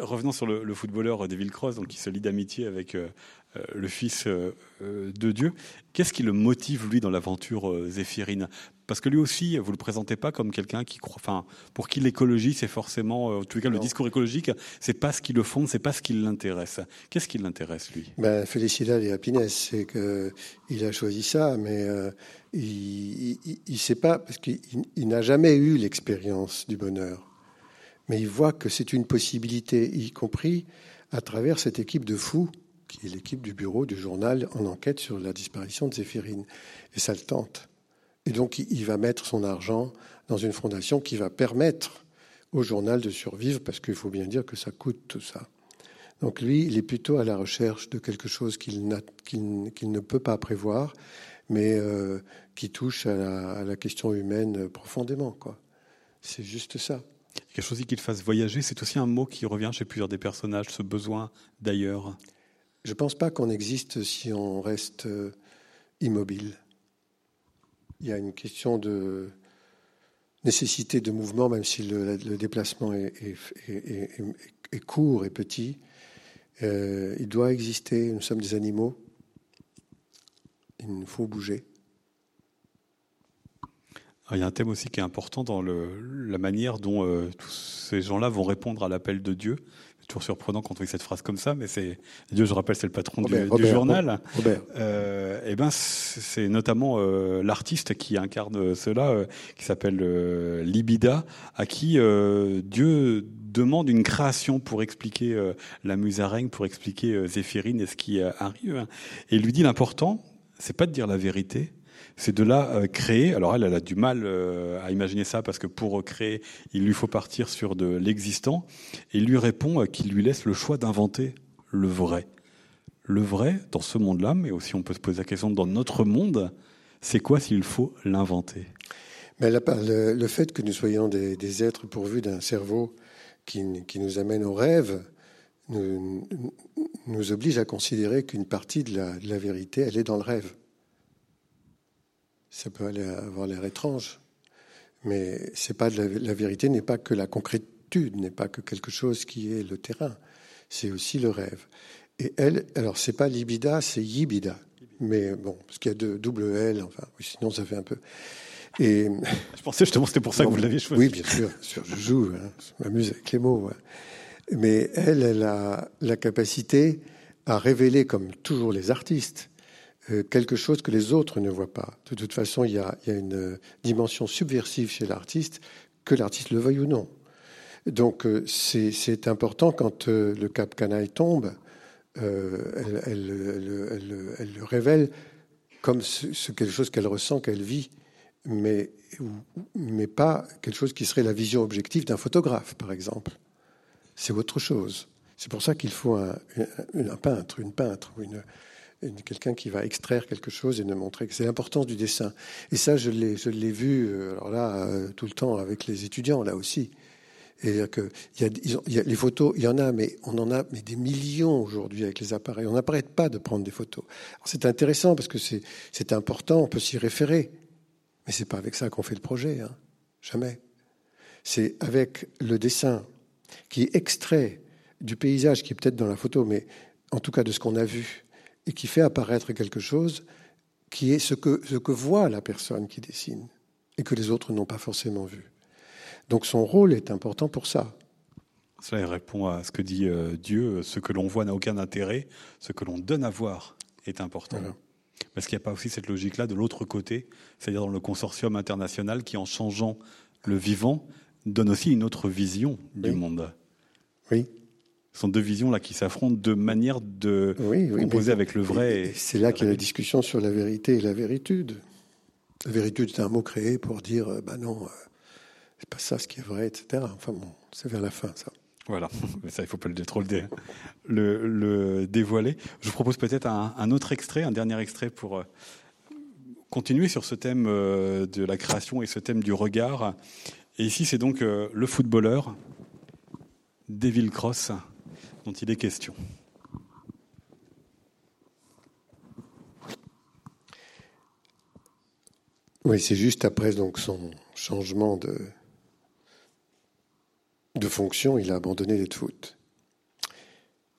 Revenons sur le, le footballeur David Cross, donc qui se lie d'amitié avec euh, le fils euh, de Dieu. Qu'est-ce qui le motive lui dans l'aventure euh, Zéphirine Parce que lui aussi, vous le présentez pas comme quelqu'un qui croit. Enfin, pour qui l'écologie, c'est forcément, en les cas, le discours écologique, c'est pas ce qui le fonde, c'est pas ce qui l'intéresse. Qu'est-ce qui l'intéresse lui? Ben, Félicita et Happiness, c'est que il a choisi ça, mais euh, il, ne sait pas parce qu'il n'a jamais eu l'expérience du bonheur mais il voit que c'est une possibilité, y compris à travers cette équipe de fous, qui est l'équipe du bureau du journal en enquête sur la disparition de Zéphirine. Et ça le tente. Et donc il va mettre son argent dans une fondation qui va permettre au journal de survivre, parce qu'il faut bien dire que ça coûte tout ça. Donc lui, il est plutôt à la recherche de quelque chose qu'il qu qu ne peut pas prévoir, mais euh, qui touche à la question humaine profondément. C'est juste ça quelque chose qui le fasse voyager, c'est aussi un mot qui revient chez plusieurs des personnages, ce besoin d'ailleurs. Je ne pense pas qu'on existe si on reste euh, immobile. Il y a une question de nécessité de mouvement, même si le, déplacement est, court et petit. Euh, il doit exister, nous sommes des animaux. Il nous faut bouger. Il y a un thème aussi qui est important dans le, la manière dont euh, tous ces gens-là vont répondre à l'appel de Dieu. C'est toujours surprenant quand on dit cette phrase comme ça, mais c'est Dieu, je rappelle, c'est le patron Robert, du, Robert, du, journal. Robert. Euh, et ben, c'est notamment euh, l'artiste qui incarne cela, qui s'appelle Libida, à qui Dieu demande une création pour expliquer la musaraigne, pour expliquer Zéphirine et ce qui arrive. Et il lui dit l'important, c'est pas de dire la vérité, c'est de la euh, créer. Alors elle, elle a du mal euh, à imaginer ça parce que pour créer, il lui faut partir sur de l'existant. Et il lui répond euh, qu'il lui laisse le choix d'inventer le vrai. Le vrai dans ce monde-là, mais aussi on peut se poser la question dans notre monde, c'est quoi s'il faut l'inventer? Mais le, fait que nous soyons des, êtres pourvus d'un cerveau qui, nous amène au rêve nous, nous oblige à considérer qu'une partie de la, de la vérité, elle est dans le rêve. Ça peut aller avoir l'air étrange, mais c'est pas la, la vérité n'est pas que la concrétude, n'est pas que quelque chose qui est le terrain. C'est aussi le rêve. Et elle, alors c'est pas libida, c'est yibida. mais bon, parce qu'il y a deux double L, enfin, sinon ça fait un peu. Et je pensais justement c'était pour ça que vous l'aviez choisi. Oui, bien sûr, sûr je joue, hein, je m'amuse avec les mots. Mais elle, elle a la capacité à révéler, comme toujours les artistes, quelque chose que les autres ne voient pas. De toute façon, il y a, une dimension subversive chez l'artiste, que l'artiste le veuille ou non. Donc euh, c'est important quand euh, le cap canaille tombe, elle, le révèle comme quelque chose qu'elle ressent, qu'elle vit, mais, mais pas quelque chose qui serait la vision objective d'un photographe, par exemple. C'est autre chose. C'est pour ça qu'il faut un, peintre, une peintre, une, quelqu'un qui va extraire quelque chose et nous montrer que c'est l'importance du dessin. Et ça, je l'ai, vu, euh, là, euh, tout le temps avec les étudiants, là aussi. Il y, a, les photos, il y en a, mais on en a mais des millions aujourd'hui avec les appareils. On n'arrête pas de prendre des photos. c'est intéressant parce que c'est, important, on peut s'y référer. Mais c'est pas avec ça qu'on fait le projet, hein. jamais. C'est avec le dessin qui extrait du paysage qui est peut-être dans la photo, mais en tout cas de ce qu'on a vu, et qui fait apparaître quelque chose qui est ce que, ce que voit la personne qui dessine et que les autres n'ont pas forcément vu. Donc son rôle est important pour ça. Cela répond à ce que dit euh, Dieu, ce que l'on voit n'a aucun intérêt, ce que l'on donne à voir est important. Parce qu'il n'y a pas aussi cette logique-là de l'autre côté, c'est-à-dire dans le consortium international qui, en changeant le vivant, donne aussi une autre vision du monde. Oui. Ce sont deux visions là qui s'affrontent, deux manières de composer avec le vrai. C'est là qu'il y a la discussion sur la vérité et la véritude. La véritude, c'est un mot créé pour dire, euh, bah non, euh, c'est pas ça ce qui est vrai, etc. Enfin bon, c'est vers la fin, ça. Voilà, mais ça, il faut pas le, trop le, le, dévoiler. Je vous propose peut-être un, autre extrait, un dernier extrait pour euh, continuer sur ce thème de la création et ce thème du regard. Et ici, c'est donc le footballeur, Devil Cross il est question. Oui, c'est juste après son changement de, de fonction, il a abandonné les foot.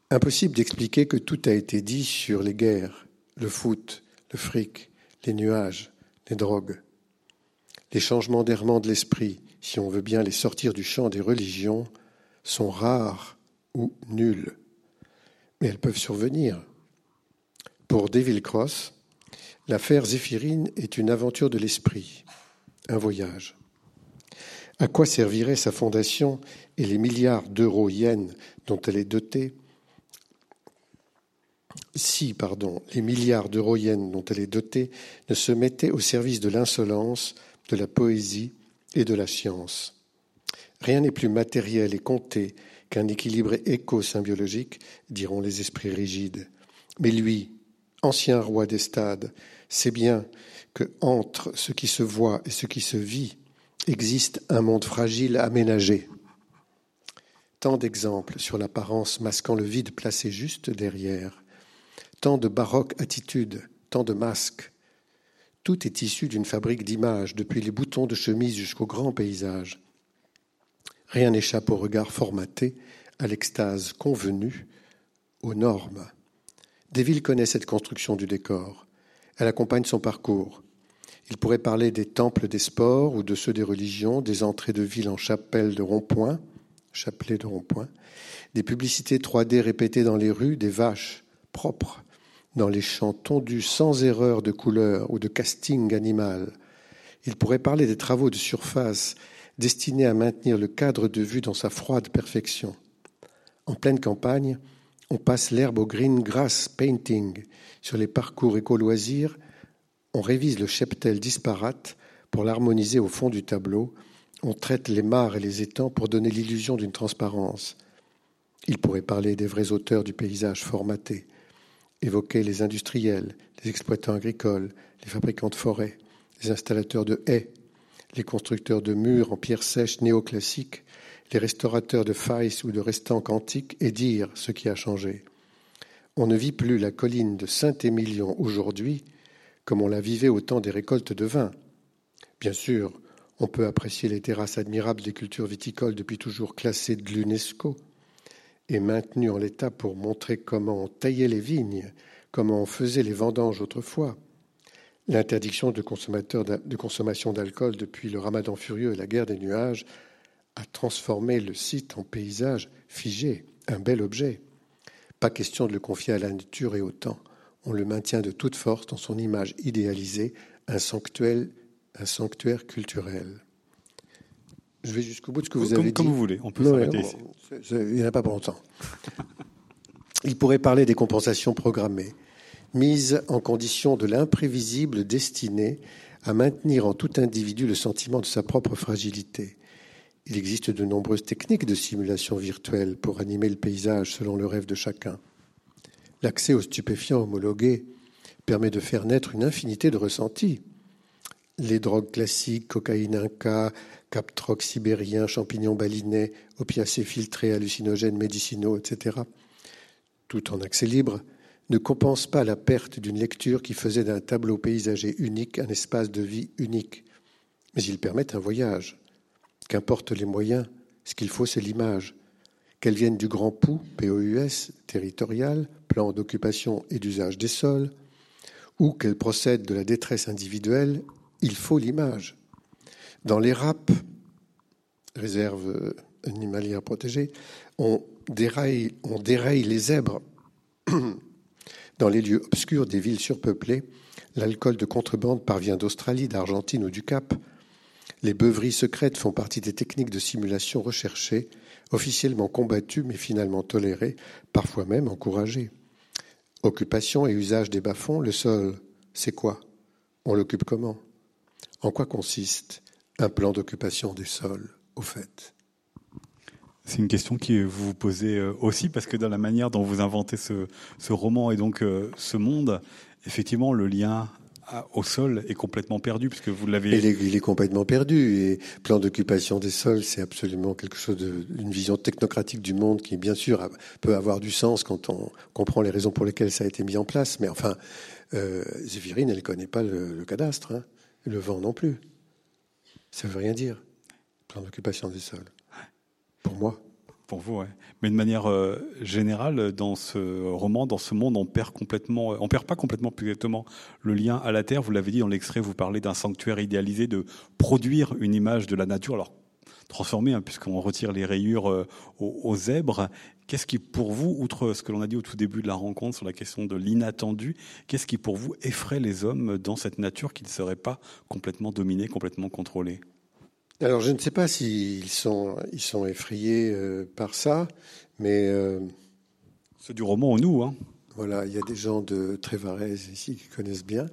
Impossible d'expliquer que tout a été dit sur les guerres, le foot, le fric, les nuages, les drogues. Les changements d'errement de l'esprit, si on veut bien les sortir du champ des religions, sont rares ou nulles, mais elles peuvent survenir. Pour David Cross, l'affaire Zéphirine est une aventure de l'esprit, un voyage. À quoi servirait sa fondation et les milliards d'euros yens dont elle est dotée? Si, pardon, les milliards d'euros yens dont elle est dotée ne se mettaient au service de l'insolence, de la poésie et de la science. Rien n'est plus matériel et compté qu'un équilibre éco-symbiologique, diront les esprits rigides. Mais lui, ancien roi des stades, sait bien que entre ce qui se voit et ce qui se vit existe un monde fragile aménagé. Tant d'exemples sur l'apparence masquant le vide placé juste derrière, tant de baroques attitudes, tant de masques. Tout est issu d'une fabrique d'images, depuis les boutons de chemise jusqu'au grand paysage. Rien n'échappe au regard formaté, à l'extase convenue, aux normes. Deville connaît cette construction du décor. Elle accompagne son parcours. Il pourrait parler des temples des sports ou de ceux des religions, des entrées de ville en chapelle de rond-point, chapelet de rond-point, des publicités 3D répétées dans les rues, des vaches propres, dans les champs tondus sans erreur de couleur ou de casting animal. Il pourrait parler des travaux de surface destiné à maintenir le cadre de vue dans sa froide perfection. En pleine campagne, on passe l'herbe au green grass painting. Sur les parcours éco-loisirs, on révise le cheptel disparate pour l'harmoniser au fond du tableau. On traite les mares et les étangs pour donner l'illusion d'une transparence. Il pourrait parler des vrais auteurs du paysage formaté, évoquer les industriels, les exploitants agricoles, les fabricants de forêts, les installateurs de haies, les constructeurs de murs en pierre sèche néoclassique, les restaurateurs de faïs ou de restants antiques et dire ce qui a changé. On ne vit plus la colline de Saint-Émilion aujourd'hui comme on la vivait au temps des récoltes de vin. Bien sûr, on peut apprécier les terrasses admirables des cultures viticoles depuis toujours classées de l'UNESCO et maintenues en l'état pour montrer comment on taillait les vignes, comme on faisait les vendanges autrefois. L'interdiction de, de consommation d'alcool depuis le ramadan furieux et la guerre des nuages a transformé le site en paysage figé, un bel objet. Pas question de le confier à la nature et au temps. On le maintient de toute force dans son image idéalisée, un sanctuaire, un sanctuaire culturel. Je vais jusqu'au bout de ce que vous avez dit. Comme vous voulez, on peut s'arrêter ici. Il n'y en a pas pour longtemps. Il pourrait parler des compensations programmées, mises en condition de l'imprévisible destinées à maintenir en tout individu le sentiment de sa propre fragilité. Il existe de nombreuses techniques de simulation virtuelle pour animer le paysage selon le rêve de chacun. L'accès aux stupéfiants homologués permet de faire naître une infinité de ressentis. Les drogues classiques, cocaïne inca, captrox sibérien, champignons balinais, opiacés filtrés, hallucinogènes médicinaux, etc., tout en accès libre, ne compensent pas la perte d'une lecture qui faisait d'un tableau paysager unique un espace de vie unique. Mais ils permettent un voyage, Qu'importe les moyens, ce qu'il faut, c'est l'image. Qu'elle vienne du grand POU, POUS, territorial, plan d'occupation et d'usage des sols, ou qu'elle procède de la détresse individuelle, il faut l'image. Dans les RAP, réserve animalière protégée, on déraille les zèbres. Dans les lieux obscurs des villes surpeuplées, l'alcool de contrebande parvient d'Australie, d'Argentine ou du Cap. Les beuveries secrètes font partie des techniques de simulation recherchées, officiellement combattues mais finalement tolérées, parfois même encouragées. Occupation et usage des bas-fonds, le sol, c'est quoi? On l'occupe comment? En quoi consiste un plan d'occupation des sols, au fait? C'est une question que vous vous posez euh, aussi parce que dans la manière dont vous inventez ce, roman et donc euh, ce monde, effectivement, le lien au sol est complètement perdu, puisque vous l'avez. Il, est, complètement perdu. Et plan d'occupation des sols, c'est absolument quelque chose d'une vision technocratique du monde qui, bien sûr, peut avoir du sens quand on comprend les raisons pour lesquelles ça a été mis en place. Mais enfin, euh, elle ne connaît pas le, cadastre, hein. le vent non plus. Ça ne veut rien dire. Plan d'occupation des sols. Pour moi. Pour vous, oui. Mais de manière euh, générale, dans ce roman, dans ce monde, on perd complètement, on perd pas complètement plus exactement le lien à la terre. Vous l'avez dit dans l'extrait, vous parlez d'un sanctuaire idéalisé, de produire une image de la nature, alors transformée, hein, puisqu'on retire les rayures euh, aux, zèbres. Qu'est-ce qui, pour vous, outre ce que l'on a dit au tout début de la rencontre sur la question de l'inattendu, qu'est-ce qui, pour vous, effraie les hommes dans cette nature qui ne serait pas complètement dominée, complètement contrôlée alors je ne sais pas s'ils sont, ils sont effrayés euh, par ça, mais... Euh, C'est du roman en nous. Hein. Voilà, il y a des gens de Trévarez ici qui connaissent bien.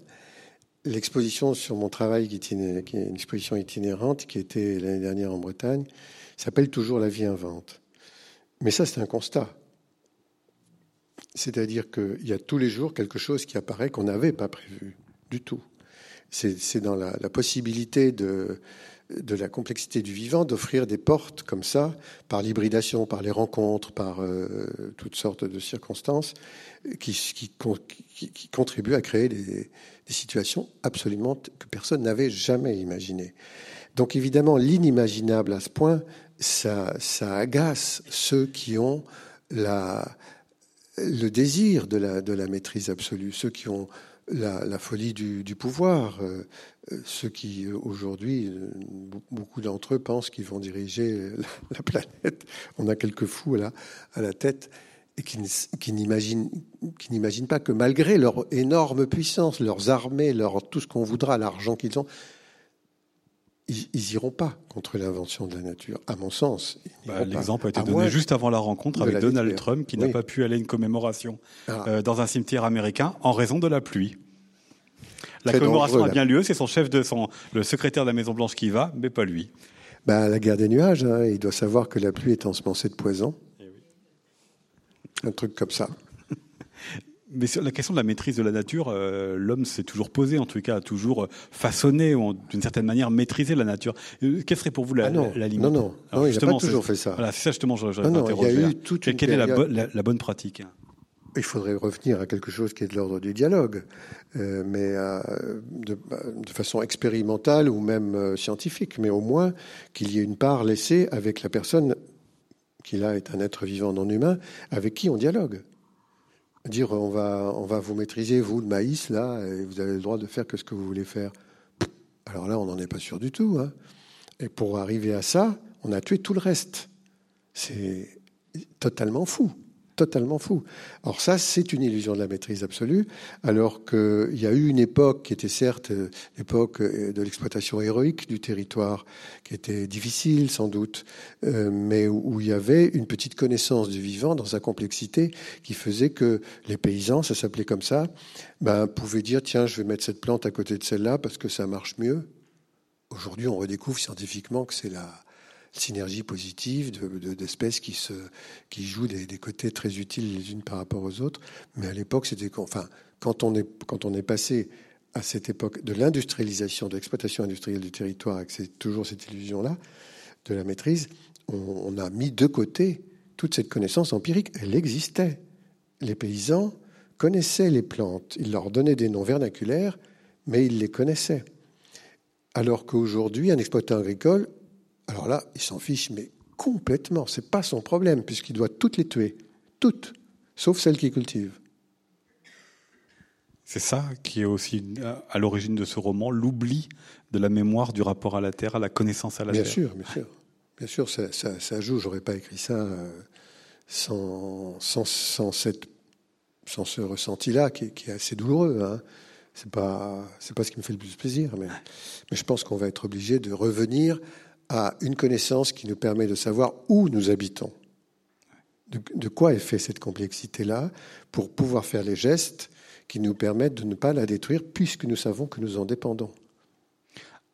L'exposition sur mon travail, qui, qui est une exposition itinérante, qui était l'année dernière en Bretagne, s'appelle toujours La vie invente. Mais ça, c'est un constat. C'est-à-dire qu'il y a tous les jours quelque chose qui apparaît qu'on n'avait pas prévu du tout. C'est dans la, la possibilité de, de la complexité du vivant d'offrir des portes comme ça, par l'hybridation, par les rencontres, par euh, toutes sortes de circonstances, qui, qui, contribuent à créer des, situations absolument que personne n'avait jamais imaginées. Donc évidemment, l'inimaginable à ce point, ça, ça agace ceux qui ont la, le désir de la, de la maîtrise absolue, ceux qui ont la, folie du, pouvoir. Euh, euh, ceux qui, euh, aujourd'hui, beaucoup d'entre eux pensent qu'ils vont diriger la, planète. On a quelques fous là, à la tête et qui, qui n'imaginent pas que malgré leur énorme puissance, leurs armées, leur, tout ce qu'on voudra, l'argent qu'ils ont, ils, n'iront pas contre l'invention de la nature, à mon sens. Bah, l'exemple a été donné juste avant la rencontre avec Donald Trump, qui n'a pas pu aller à une commémoration ah. euh, dans un cimetière américain en raison de la pluie. La commémoration a bien lieu, c'est son chef de son, le secrétaire de la Maison Blanche qui y va, mais pas lui. Bah, la guerre des nuages, hein, il doit savoir que la pluie est ensemencée de poison. Eh Un truc comme ça. Mais sur la question de la maîtrise de la nature, euh, l'homme s'est toujours posé, en tout cas, a toujours façonné ou d'une certaine manière maîtrisé la nature. Euh, quelle serait pour vous la, ah non, limite Non, non, non il n'a pas toujours fait ça. Voilà, c'est ça justement, je, je non, il y a eu toute Quelle, est la, bonne pratique il faudrait revenir à quelque chose qui est de l'ordre du dialogue, euh, mais de, de, façon expérimentale ou même scientifique, mais au moins qu'il y ait une part laissée avec la personne qui là est un être vivant non humain, avec qui on dialogue. Dire on va, on va vous maîtriser, vous, le maïs, là, et vous avez le droit de faire que ce que vous voulez faire. Alors là, on n'en est pas sûr du tout. Hein. Et pour arriver à ça, on a tué tout le reste. C'est totalement fou totalement fou. Alors ça, c'est une illusion de la maîtrise absolue, alors qu'il y a eu une époque qui était certes euh, l'époque euh, de l'exploitation héroïque du territoire, qui était difficile sans doute, euh, mais où il y avait une petite connaissance du vivant dans sa complexité qui faisait que les paysans, ça s'appelait comme ça, ben, pouvaient dire, tiens, je vais mettre cette plante à côté de celle-là parce que ça marche mieux. Aujourd'hui, on redécouvre scientifiquement que c'est la synergie positive d'espèces de, qui, jouent des, côtés très utiles les unes par rapport aux autres. Mais à l'époque, c'était enfin, quand on est passé à cette époque de l'industrialisation, de l'exploitation industrielle du territoire, et c'est toujours cette illusion-là de la maîtrise, on, on, a mis de côté toute cette connaissance empirique. Elle existait. Les paysans connaissaient les plantes. Ils leur donnaient des noms vernaculaires, mais ils les connaissaient. Alors qu'aujourd'hui, un exploitant agricole alors là, il s'en fiche, mais complètement. C'est pas son problème, puisqu'il doit toutes les tuer. Toutes, sauf celles qu'il cultive. C'est ça qui est aussi à l'origine de ce roman, l'oubli de la mémoire du rapport à la terre, à la connaissance à la bien terre. Sûr, bien sûr, bien sûr. Ça, ça, ça joue. J'aurais pas écrit ça euh, sans, sans, sans, cette, sans ce ressenti-là qui, qui, est assez douloureux. Hein. C'est pas, c'est pas ce qui me fait le plus plaisir, mais, mais je pense qu'on va être obligé de revenir à une connaissance qui nous permet de savoir où nous habitons. De, quoi est fait cette complexité-là pour pouvoir faire les gestes qui nous permettent de ne pas la détruire puisque nous savons que nous en dépendons?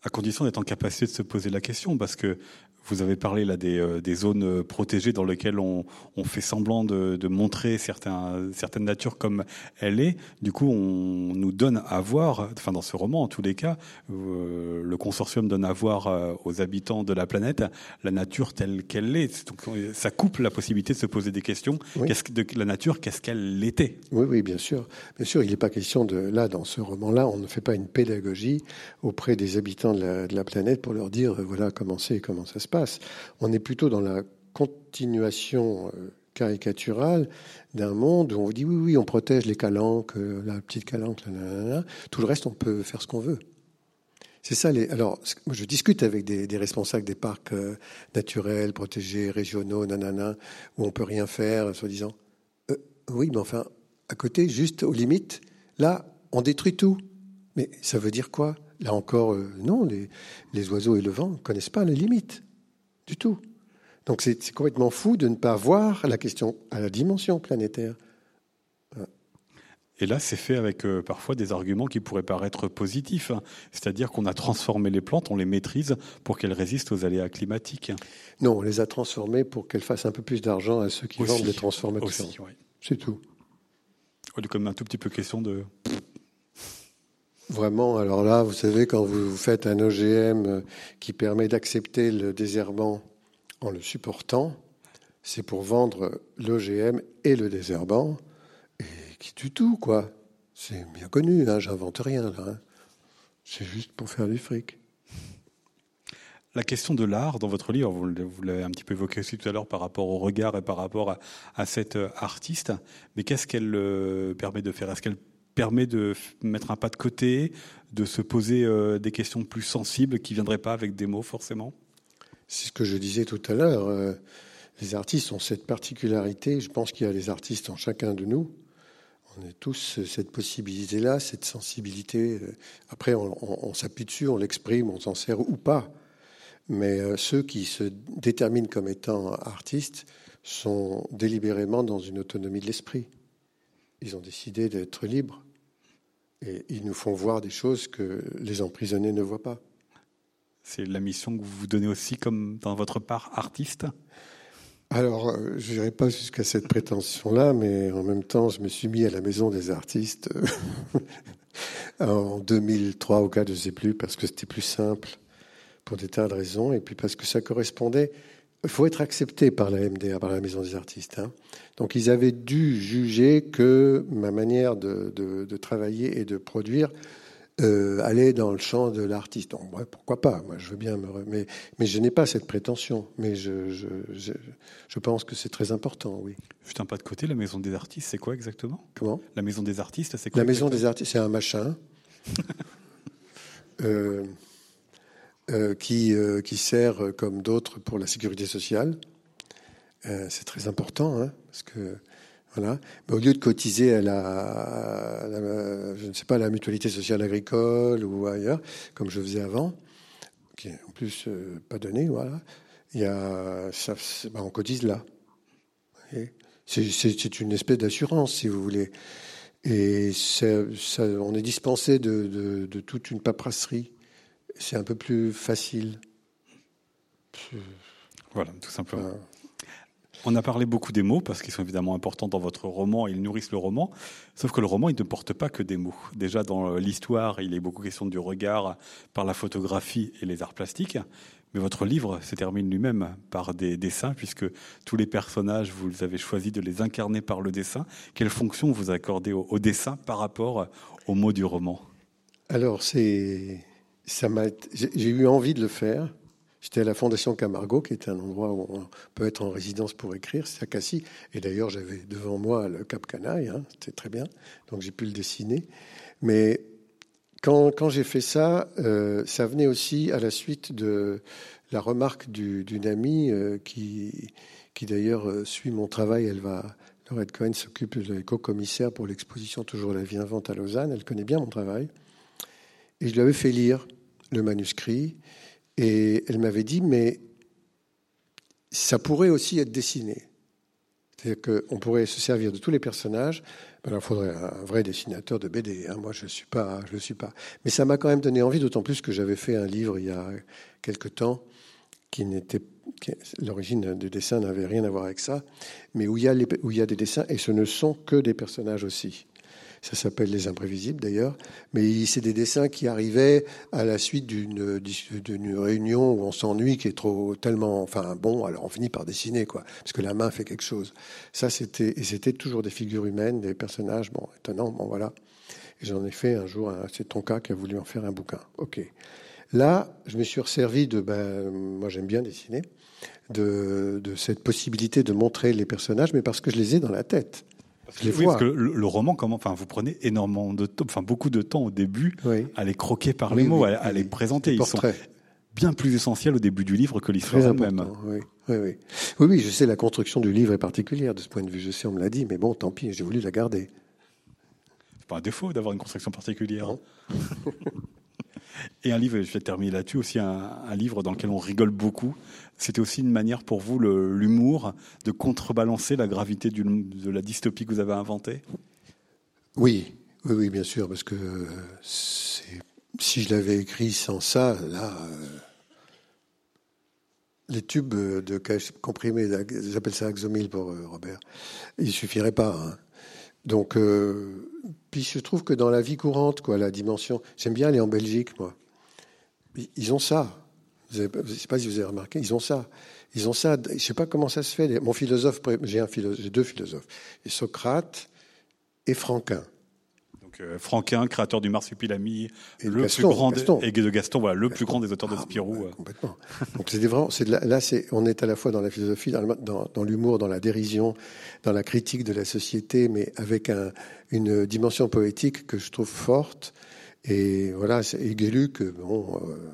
À condition d'être en capacité de se poser la question, parce que vous avez parlé là des, euh, des zones euh, protégées dans lesquelles on, on fait semblant de, de, montrer certains, certaines natures comme elle est. Du coup, on nous donne à voir, enfin dans ce roman en tous les cas, euh, le consortium donne à voir aux habitants de la planète la nature telle qu'elle est. Donc, ça coupe la possibilité de se poser des questions. Qu'est-ce que de la nature, qu'est-ce qu'elle était Oui, oui, bien sûr. Bien sûr, il n'est pas question de là dans ce roman-là, on ne fait pas une pédagogie auprès des habitants de la, de la planète pour leur dire voilà comment c'est, comment ça se On est plutôt dans la continuation euh, caricaturale d'un monde où on dit oui, oui, on protège les calanques, euh, la petite calanque, tout le reste, on peut faire ce qu'on veut. C'est ça. Les... Alors, je discute avec des, responsables des parcs euh, naturels, protégés, régionaux, nanana, où on peut rien faire, soi-disant. oui, mais enfin, à côté, juste aux limites, là, on détruit tout. Mais ça veut dire quoi? Là encore, non, les, les, oiseaux et le vent ne connaissent pas les limites du tout. Donc c'est complètement fou de ne pas voir la question à la dimension planétaire. Et là, c'est fait avec euh, parfois des arguments qui pourraient paraître positifs, hein. c'est-à-dire qu'on a transformé les plantes, on les maîtrise pour qu'elles résistent aux aléas climatiques. Non, on les a transformées pour qu'elles fassent un peu plus d'argent à ceux qui vendent les transformations. C'est tout. Comme un tout petit peu question de. Vraiment, alors là, vous savez, quand vous faites un OGM euh, qui permet d'accepter le désherbant en le supportant, c'est pour vendre l'OGM et le désherbant, et qui tue tout, quoi. C'est bien connu, hein, j'invente rien, là. Hein. C'est juste pour faire du fric. La question de l'art dans votre livre, vous l'avez un petit peu évoqué aussi tout à l'heure par rapport au regard et par rapport à, à cette euh, artiste, mais qu'est-ce qu'elle euh, permet de faire? Est-ce qu'elle permet de mettre un pas de côté, de se poser euh, des questions plus sensibles qui ne viendraient pas avec des mots forcément C'est ce que je disais tout à l'heure. Euh, les artistes ont cette particularité, je pense qu'il y a des artistes en chacun de nous. On a tous cette possibilité-là, cette sensibilité. Après, on, s'appuie dessus, on l'exprime, on s'en sert ou pas. Mais euh, ceux qui se déterminent comme étant artistes sont délibérément dans une autonomie de l'esprit. Ils ont décidé d'être libres. Et ils nous font voir des choses que les emprisonnés ne voient pas. C'est la mission que vous vous donnez aussi comme dans votre part artiste? Alors, euh, je n'irai pas jusqu'à cette prétention-là, mais en même temps, je me suis mis à la maison des artistes euh, en 2003 ou 4, je ne sais plus, parce que c'était plus simple pour des tas de raisons, et puis parce que ça correspondait il faut être accepté par la MDA, par la Maison des artistes. Hein. Donc ils avaient dû juger que ma manière de, travailler et de produire euh, aller dans le champ de l'artiste. Donc, pourquoi pas? Moi, je veux bien me. Mais, mais je n'ai pas cette prétention. Mais je, je, je, je pense que c'est très important, oui. Un pas de côté, la maison des artistes, c'est quoi exactement? Comment? La maison des artistes, c'est quoi La maison des artistes, c'est un machin. euh, qui, euh, qui sert comme d'autres pour la sécurité sociale. Euh, c'est très important, hein, parce que voilà. Mais au lieu de cotiser à la, je ne sais pas, la mutualité sociale agricole ou ailleurs, comme je faisais avant, qui est en plus euh, pas donné, voilà, il y a, ça, ben, on cotise là. C'est une espèce d'assurance, si vous voulez. Et on est dispensé de, de toute une paperasserie c'est un peu plus facile. Voilà, tout simplement. On a parlé beaucoup des mots parce qu'ils sont évidemment importants dans votre roman, ils nourrissent le roman. Sauf que le roman, il ne porte pas que des mots. Déjà dans l'histoire, il est beaucoup question du regard par la photographie et les arts plastiques. Mais votre livre se termine lui-même par des dessins, puisque tous les personnages, vous avez choisi de les incarner par le dessin. Quelle fonction vous accordez au, au dessin par rapport aux mots du roman? Alors, c'est j'ai eu envie de le faire. J'étais à la Fondation Camargo, qui est un endroit où on peut être en résidence pour écrire, c'est à Cassis. Et d'ailleurs, j'avais devant moi le Cap Canaille, hein, c'était très bien, donc j'ai pu le dessiner. Mais quand, quand j'ai fait ça, euh, ça venait aussi à la suite de la remarque d'une amie euh, qui, qui d'ailleurs euh, suit mon travail. Elle va, Laurette Cohen s'occupe de co-commissaire pour l'exposition Toujours la vie invente à Lausanne. Elle connaît bien mon travail. Et je lui avais fait lire le manuscrit et elle m'avait dit, mais ça pourrait aussi être dessiné. C'est-à-dire qu'on pourrait se servir de tous les personnages. Ben il faudrait un vrai dessinateur de BD. Hein. Moi, je ne suis pas, suis pas. Mais ça m'a quand même donné envie, d'autant plus que j'avais fait un livre il y a quelque temps qui n'était l'origine du dessin n'avait rien à voir avec ça, mais où il y a des dessins et ce ne sont que des personnages aussi. Ça s'appelle Les Imprévisibles d'ailleurs. Mais c'est des dessins qui arrivaient à la suite d'une réunion où on s'ennuie, qui est trop tellement, enfin bon, alors on finit par dessiner quoi, parce que la main fait quelque chose. Ça c'était et c'était toujours des figures humaines, des personnages, bon étonnant, bon voilà. Et j'en ai fait un jour, c'est ton cas qui a voulu en faire un bouquin. Ok. Là, je me suis resservi de, ben, moi j'aime bien dessiner, de, de cette possibilité de montrer les personnages, mais parce que je les ai dans la tête. Les oui, parce que le, le, roman, comment, enfin, vous prenez énormément de temps, enfin, beaucoup de temps au début oui. à les croquer par les mots, à, à, les présenter. Ils sont bien plus essentiels au début du livre que l'histoire elle-même. Oui, oui, oui. Oui, oui, je sais, la construction du livre est particulière de ce point de vue. Je sais, on me l'a dit, mais bon, tant pis, j'ai voulu la garder. C'est pas un défaut d'avoir une construction particulière. Et un livre, je vais terminer là-dessus, aussi un, livre dans lequel on rigole beaucoup. C'était aussi une manière pour vous, l'humour, de contrebalancer la gravité de la dystopie que vous avez inventée? Oui, oui, bien sûr, parce que si je l'avais écrit sans ça, là, euh, les tubes de comprimés, j'appelle ça Axomil pour euh, Robert, il suffirait pas. Hein. Donc, euh, puis je trouve que dans la vie courante, quoi, la dimension. J'aime bien aller en Belgique, moi. Ils ont ça. je ne sais pas si vous avez remarqué, ils ont ça. Ils ont ça. Je ne sais pas comment ça se fait. Mon philosophe, j'ai philosophe, deux philosophes, Socrate et Franquin. Donc euh, Franquin, créateur du marsupilami, et le Gaston, plus grand Gaston. et de Gaston, voilà, le Gaston. plus grand des auteurs de ah, Spirou. Ouais, complètement. Donc c'est vraiment, c'est là, c'est, on est à la fois dans la philosophie, dans, dans, dans l'humour, dans la dérision, dans la critique de la société, mais avec un, une dimension poétique que je trouve forte. Et voilà, c'est Guéluc, bon, euh,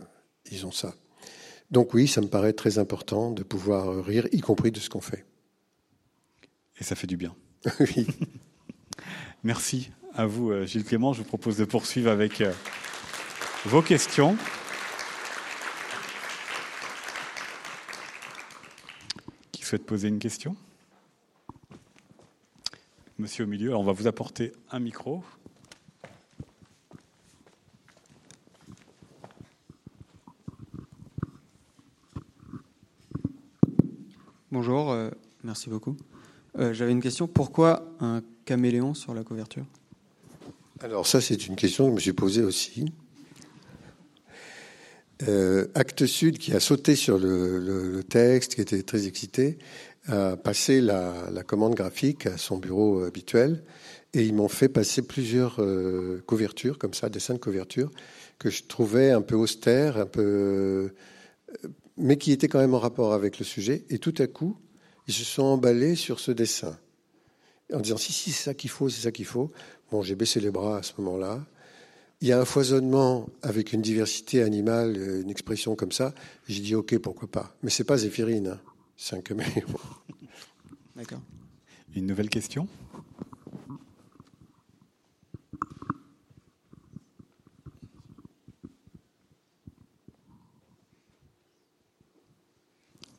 ils ont ça. Donc oui, ça me paraît très important de pouvoir rire, y compris de ce qu'on fait. Et ça fait du bien. oui. Merci à vous, euh, Gilles Clément. Je vous propose de poursuivre avec euh, vos questions. Qui souhaite poser une question? Monsieur au milieu, Alors, on va vous apporter un micro. Bonjour, euh, merci beaucoup. J'avais une question. Pourquoi un caméléon sur la couverture? Alors ça, c'est une question que je me suis posée aussi. Euh, Acte Sud, qui a sauté sur le, texte, qui était très excité, a passé la, commande graphique à son bureau habituel Et ils m'ont fait passer plusieurs euh, couvertures, comme ça, dessins de couverture, que je trouvais un peu austères, un peu, mais qui étaient quand même en rapport avec le sujet. Et tout à coup, ils se sont emballés sur ce dessin, en disant si, si, c'est ça qu'il faut, c'est ça qu'il faut. Bon, j'ai baissé les bras à ce moment-là. Il y a un foisonnement avec une diversité animale, une expression comme ça. J'ai dit ok, pourquoi pas. Mais c'est pas Zéphirine, hein. c'est un caméléon. D'accord. Une nouvelle question?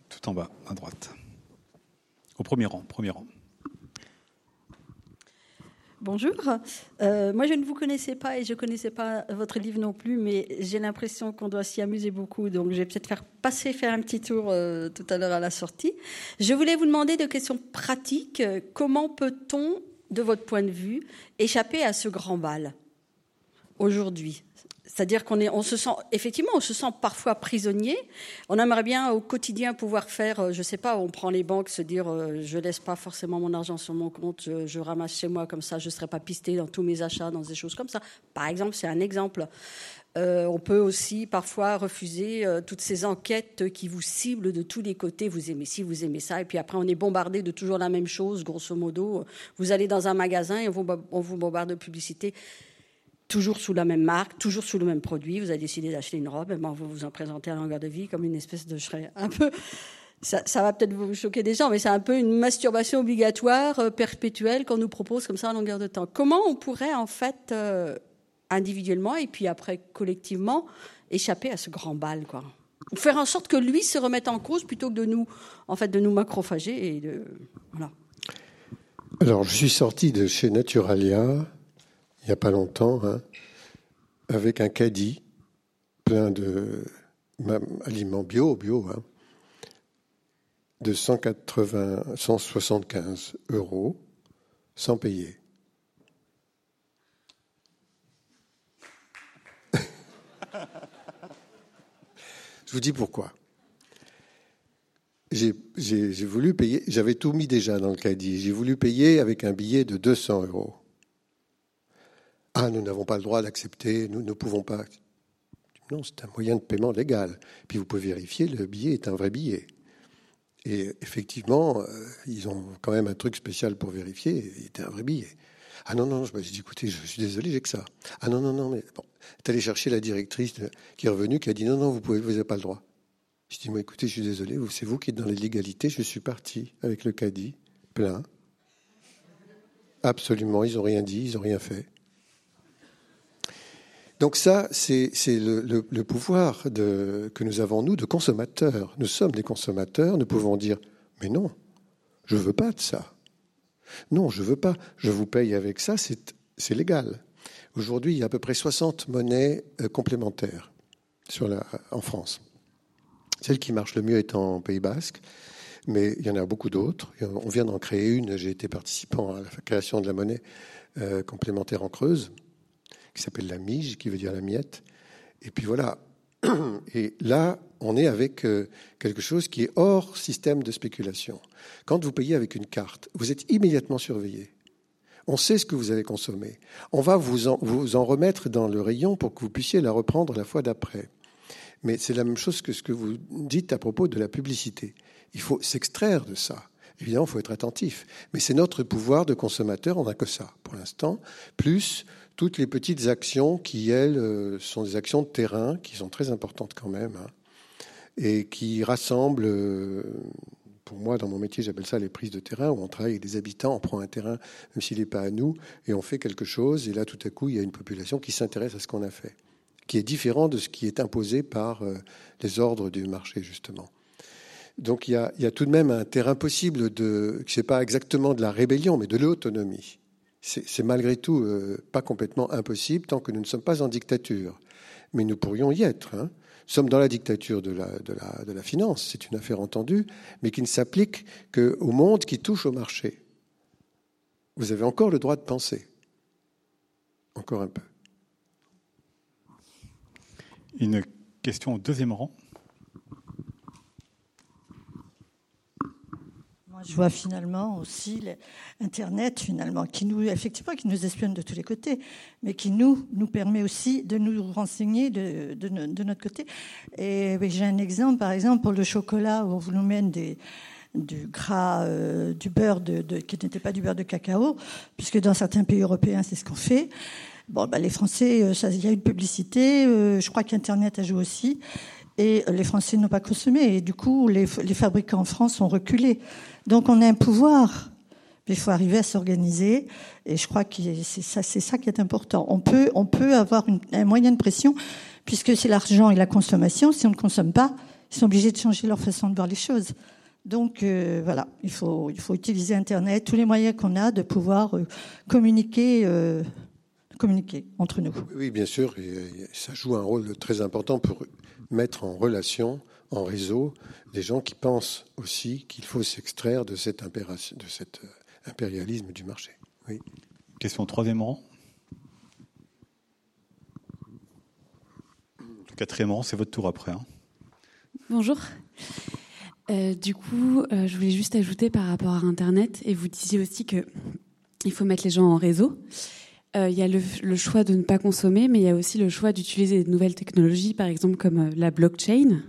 Tout en bas, à droite. Au premier rang, premier rang. Bonjour. Euh, moi, je ne vous connaissais pas et je ne connaissais pas votre livre non plus, mais j'ai l'impression qu'on doit s'y amuser beaucoup. Donc, je vais peut-être faire passer, faire un petit tour euh, tout à l'heure à la sortie. Je voulais vous demander de questions pratiques. Comment peut-on, de votre point de vue, échapper à ce grand bal aujourd'hui? C'est-à-dire qu'on est, on se sent, effectivement, on se sent parfois prisonnier. On aimerait bien au quotidien pouvoir faire, euh, je sais pas, on prend les banques, se dire, euh, je laisse pas forcément mon argent sur mon compte, je, ramasse chez moi comme ça, je serai pas pisté dans tous mes achats, dans des choses comme ça. Par exemple, c'est un exemple. Euh, on peut aussi parfois refuser toutes ces enquêtes qui vous ciblent de tous les côtés. Vous aimez ci, vous aimez ça, et puis après on est bombardé de toujours la même chose, grosso modo. Vous allez dans un magasin et on vous, on vous bombarde de publicité toujours sous la même marque, toujours sous le même produit. Vous avez décidé d'acheter une robe, et ben vous vous en présentez à longueur de vie comme une espèce de un peu. Ça, ça va peut-être vous choquer des gens, mais c'est un peu une masturbation obligatoire, euh, perpétuelle, qu'on nous propose comme ça à longueur de temps. Comment on pourrait, en fait, euh, individuellement et puis après collectivement, échapper à ce grand bal, quoi? Faire en sorte que lui se remette en cause plutôt que de nous, en fait, de nous macrophager et de. Voilà. Alors, je suis sorti de chez Naturalia il n'y a pas longtemps, hein, avec un caddie plein de aliments bio, bio, hein, de 180, 175 euros sans payer. Je vous dis pourquoi. J'ai voulu payer, j'avais tout mis déjà dans le caddie, j'ai voulu payer avec un billet de 200 euros. Ah, nous n'avons pas le droit d'accepter, nous ne pouvons pas. Non, c'est un moyen de paiement légal. Puis vous pouvez vérifier, le billet est un vrai billet. Et effectivement, euh, ils ont quand même un truc spécial pour vérifier, il était un vrai billet. Ah non, non, je me suis dit, écoutez, je suis désolé, j'ai que ça. Ah non, non, non, mais bon. est allé chercher la directrice qui est revenue, qui a dit, non, non, vous pouvez, vous n'avez pas le droit. Je dis, moi, écoutez, je suis désolé, c'est vous qui êtes dans l'illégalité, je suis parti avec le caddie, plein. Absolument, ils n'ont rien dit, ils n'ont rien fait. Donc ça, c'est le, pouvoir que nous avons, nous, de consommateurs. Nous sommes des consommateurs, nous pouvons dire, mais non, je ne veux pas de ça. Non, je ne veux pas, je vous paye avec ça, c'est légal. Aujourd'hui, il y a à peu près 60 monnaies euh, complémentaires en France. Celle qui marche le mieux est en Pays Basque, mais il y en a beaucoup d'autres. On vient d'en créer une, j'ai été participant à la création de la monnaie euh, complémentaire en Creuse qui s'appelle la mige, qui veut dire la miette. Et puis voilà. Et là, on est avec euh, quelque chose qui est hors système de spéculation. Quand vous payez avec une carte, vous êtes immédiatement surveillé. On sait ce que vous avez consommé. On va vous en, vous en remettre dans le rayon pour que vous puissiez la reprendre la fois d'après. Mais c'est la même chose que ce que vous dites à propos de la publicité. Il faut s'extraire de ça. Évidemment, il faut être attentif. Mais c'est notre pouvoir de consommateur, on n'a que ça pour l'instant, plus toutes les petites actions qui, elles, euh, sont des actions de terrain, qui sont très importantes quand même, hein, et qui rassemblent, euh, pour moi, dans mon métier, j'appelle ça les prises de terrain, où on travaille avec des habitants, on prend un terrain, même s'il n'est pas à nous, et on fait quelque chose, et là, tout à coup, il y a une population qui s'intéresse à ce qu'on a fait, qui est différent de ce qui est imposé par euh, les ordres du marché, justement. Donc il y, a, il y a tout de même un terrain possible de, ce n'est pas exactement de la rébellion, mais de l'autonomie c'est malgré tout euh, pas complètement impossible tant que nous ne sommes pas en dictature. Mais nous pourrions y être. Hein. Nous sommes dans la dictature de la, finance, c'est une affaire entendue, mais qui ne s'applique qu'au monde qui touche au marché. Vous avez encore le droit de penser. Encore un peu. Une question au deuxième rang. Je vois finalement aussi Internet, finalement, qui nous, effectivement, qui nous espionne de tous les côtés, mais qui nous, nous permet aussi de nous renseigner de, de, notre côté. Et j'ai un exemple, par exemple, pour le chocolat, où on vous nous mène du gras, euh, du beurre de, qui n'était pas du beurre de cacao, puisque dans certains pays européens, c'est ce qu'on fait. Bon, bah, les Français, euh, il y a une publicité, euh, je crois qu'Internet a joué aussi, et les Français n'ont pas consommé, et du coup, les, fabricants en France ont reculé. Donc on a un pouvoir, mais il faut arriver à s'organiser. Et je crois que c'est ça, qui est important. On peut, on peut avoir un moyen de pression, puisque c'est l'argent et la consommation. Si on ne consomme pas, ils sont obligés de changer leur façon de voir les choses. Donc euh, voilà, il faut, il faut utiliser Internet, tous les moyens qu'on a de pouvoir euh, communiquer, euh, communiquer entre nous. Oui, bien sûr, et ça joue un rôle très important pour mettre en relation en réseau des gens qui pensent aussi qu'il faut s'extraire de, cet de cet euh, impérialisme du marché. Oui. Question au troisième rang. Quatrième rang, c'est votre tour après. Hein. Bonjour. Euh, du coup, euh, je voulais juste ajouter par rapport à Internet, et vous disiez aussi que il faut mettre les gens en réseau. Il y a le, choix de ne pas consommer, mais il y a aussi le choix d'utiliser de nouvelles technologies, par exemple comme la blockchain,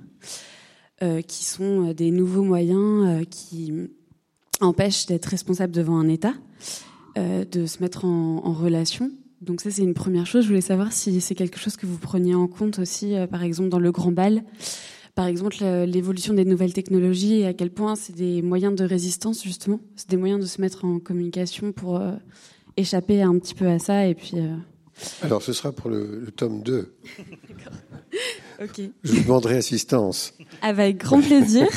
euh, qui sont euh, des nouveaux moyens euh, qui empêchent d'être responsable devant un État, de se mettre en, relation. Donc ça, c'est une première chose. Je voulais savoir si c'est quelque chose que vous preniez en compte aussi, par exemple, dans le grand bal. Par exemple, l'évolution des nouvelles technologies et à quel point c'est des moyens de résistance, justement. C'est des moyens de se mettre en communication pour échapper un petit peu à ça et puis... Alors, ce sera pour le, le tome 2. Je vous demanderai assistance. Avec grand plaisir.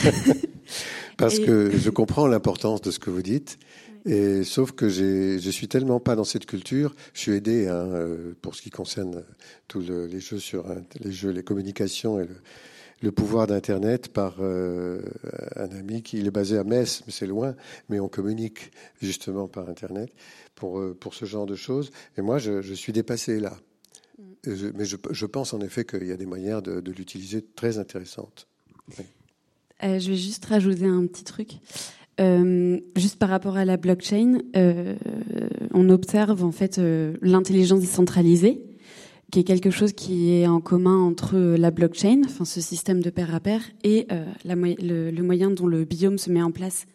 Parce que je comprends l'importance de ce que vous dites. Et sauf que je suis tellement pas dans cette culture, je suis aidé hein, euh, pour ce qui concerne tous les jeux sur les jeux, les communications et le, pouvoir d'Internet par euh, un ami qui est basé à Metz, mais c'est loin, mais on communique justement par Internet pour euh, pour ce genre de choses. Et moi, je, je suis dépassé là mais je, pense en effet qu'il y a des manières de, l'utiliser très intéressantes. Euh, je vais juste rajouter un petit truc. Euh, juste par rapport à la blockchain, on observe en fait l'intelligence décentralisée, qui est quelque chose qui est en commun entre la blockchain, enfin ce système de pair à pair, et le, moyen dont le biome se met en place,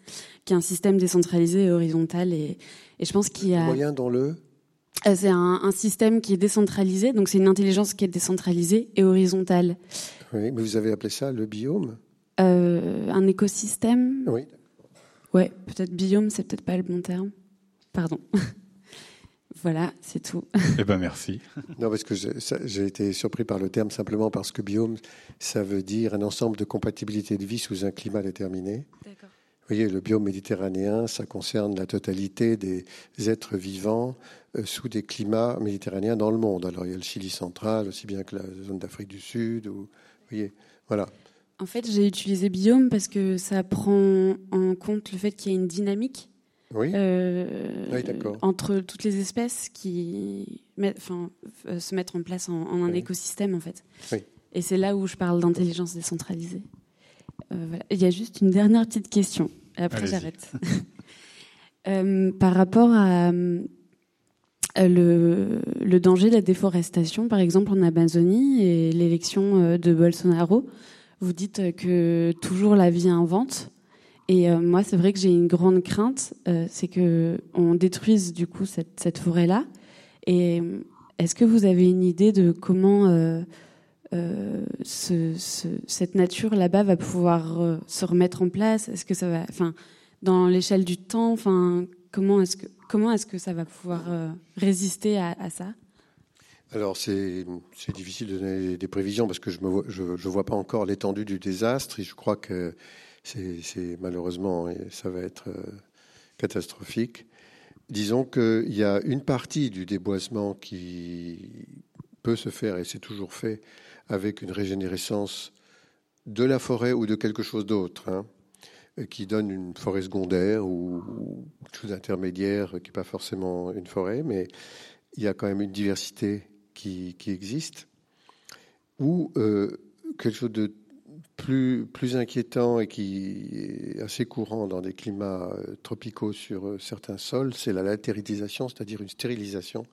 qui est un système décentralisé et horizontal. Et, et je pense qu'il y a le moyen dont le euh, c'est un, système qui est décentralisé, donc c'est une intelligence qui est décentralisée et horizontale. Oui, mais vous avez appelé ça le biome? Euh, Un écosystème? Oui. Ouais, peut-être biome, c'est peut-être pas le bon terme. Pardon. voilà, c'est tout. Eh ben merci. Non, parce que j'ai été surpris par le terme simplement parce que biome, ça veut dire un ensemble de compatibilités de vie sous un climat déterminé. D'accord. Vous voyez, le biome méditerranéen, ça concerne la totalité des êtres vivants euh, sous des climats méditerranéens dans le monde. Alors il y a le Chili central, aussi bien que la zone d'Afrique du Sud. Ou, vous voyez, voilà. En fait, j'ai utilisé biome parce que ça prend en compte le fait qu'il y a une dynamique oui. Euh, oui, entre toutes les espèces qui enfin, euh, se mettent en place en, un écosystème, en fait. Oui. Et c'est là où je parle d'intelligence décentralisée. Euh, Il y a juste une dernière petite question. Et après, j'arrête. Euh, par rapport à le, le, danger de la déforestation, par exemple en Amazonie et l'élection de Bolsonaro, vous dites que toujours la vie invente. Et moi, c'est vrai que j'ai une grande crainte, c'est que on détruise du coup cette, forêt-là. Et est-ce que vous avez une idée de comment euh, ce, cette nature là-bas va pouvoir euh, se remettre en place? Est-ce que ça va, enfin, dans l'échelle du temps, enfin, comment est-ce que comment est-ce que ça va pouvoir euh, résister à, ça? Alors c'est difficile de donner des prévisions parce que je ne vois, je, vois pas encore l'étendue du désastre et je crois que c'est malheureusement ça va être catastrophique. Disons qu'il y a une partie du déboisement qui peut se faire et c'est toujours fait avec une régénérescence de la forêt ou de quelque chose d'autre, hein, qui donne une forêt secondaire ou, quelque chose d'intermédiaire qui n'est pas forcément une forêt, mais il y a quand même une diversité qui, existe, ou euh, quelque chose de, plus, inquiétant et qui est assez courant dans des climats euh, tropicaux sur euh, certains sols, c'est la latéritisation, c'est-à-dire une stérilisation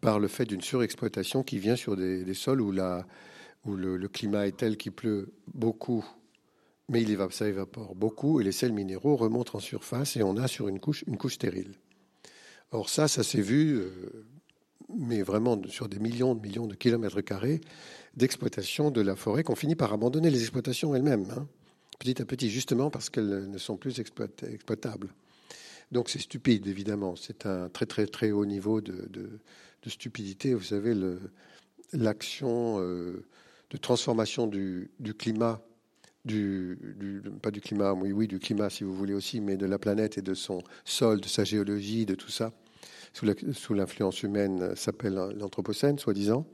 par le fait d'une surexploitation qui vient sur des, sols où, la, où le, climat est tel qu'il pleut beaucoup, mais il ça évapore beaucoup, et les sels minéraux remontent en surface et on a sur une couche une couche stérile. Or ça, ça s'est vu, euh, mais vraiment sur des millions de millions de kilomètres carrés d'exploitation de la forêt qu'on finit par abandonner les exploitations elles-mêmes, hein, petit à petit, justement parce qu'elles ne sont plus exploitables. Donc c'est stupide, évidemment. C'est un très très très haut niveau de, stupidité. Vous savez, l'action euh, de transformation du, climat, du, pas du climat, oui, oui, du climat si vous voulez aussi, mais de la planète et de son sol, de sa géologie, de tout ça, sous l'influence humaine, s'appelle l'Anthropocène, soi-disant.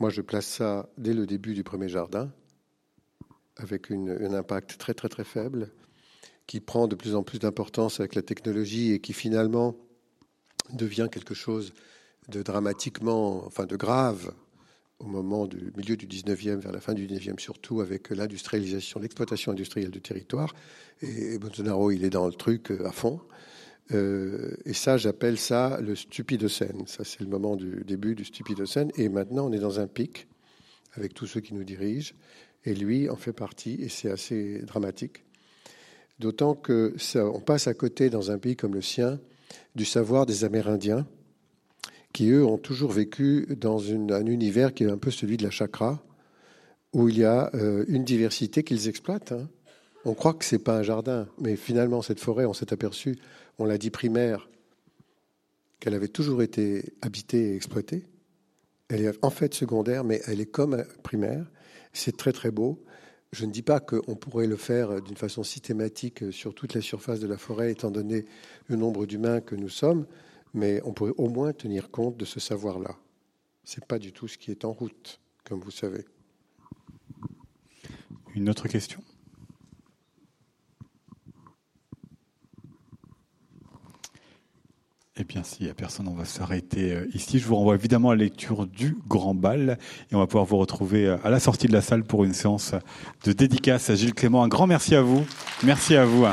Moi, je place ça dès le début du premier jardin, avec un impact très très très faible, qui prend de plus en plus d'importance avec la technologie et qui finalement devient quelque chose de dramatiquement, enfin de grave au moment du milieu du 19e, vers la fin du 19e, surtout avec l'industrialisation, l'exploitation industrielle du territoire. Et Bolsonaro, il est dans le truc euh, à fond. Euh, et ça, j'appelle ça le stupidocène. Ça, c'est le moment du début du stupidocène. Et maintenant, on est dans un pic avec tous ceux qui nous dirigent. Et lui en fait partie, et c'est assez dramatique. D'autant que on passe à côté, dans un pays comme le sien, du savoir des Amérindiens, qui, eux, ont toujours vécu dans un univers qui est un peu celui de la chakra, où il y a euh, une diversité qu'ils exploitent. Hein. On croit que ce n'est pas un jardin, mais finalement, cette forêt, on s'est aperçu, on l'a dit primaire, qu'elle avait toujours été habitée et exploitée. Elle est en fait secondaire, mais elle est comme primaire. C'est très très beau. Je ne dis pas qu'on pourrait le faire d'une façon systématique sur toute la surface de la forêt, étant donné le nombre d'humains que nous sommes, mais on pourrait au moins tenir compte de ce savoir-là. Ce n'est pas du tout ce qui est en route, comme vous savez. Une autre question? Eh bien, s'il n'y a personne, on va s'arrêter euh, ici. Je vous renvoie évidemment à la lecture du Grand Bal et on va pouvoir vous retrouver euh, à la sortie de la salle pour une séance de dédicace à Gilles Clément. Un grand merci à vous. Merci à vous.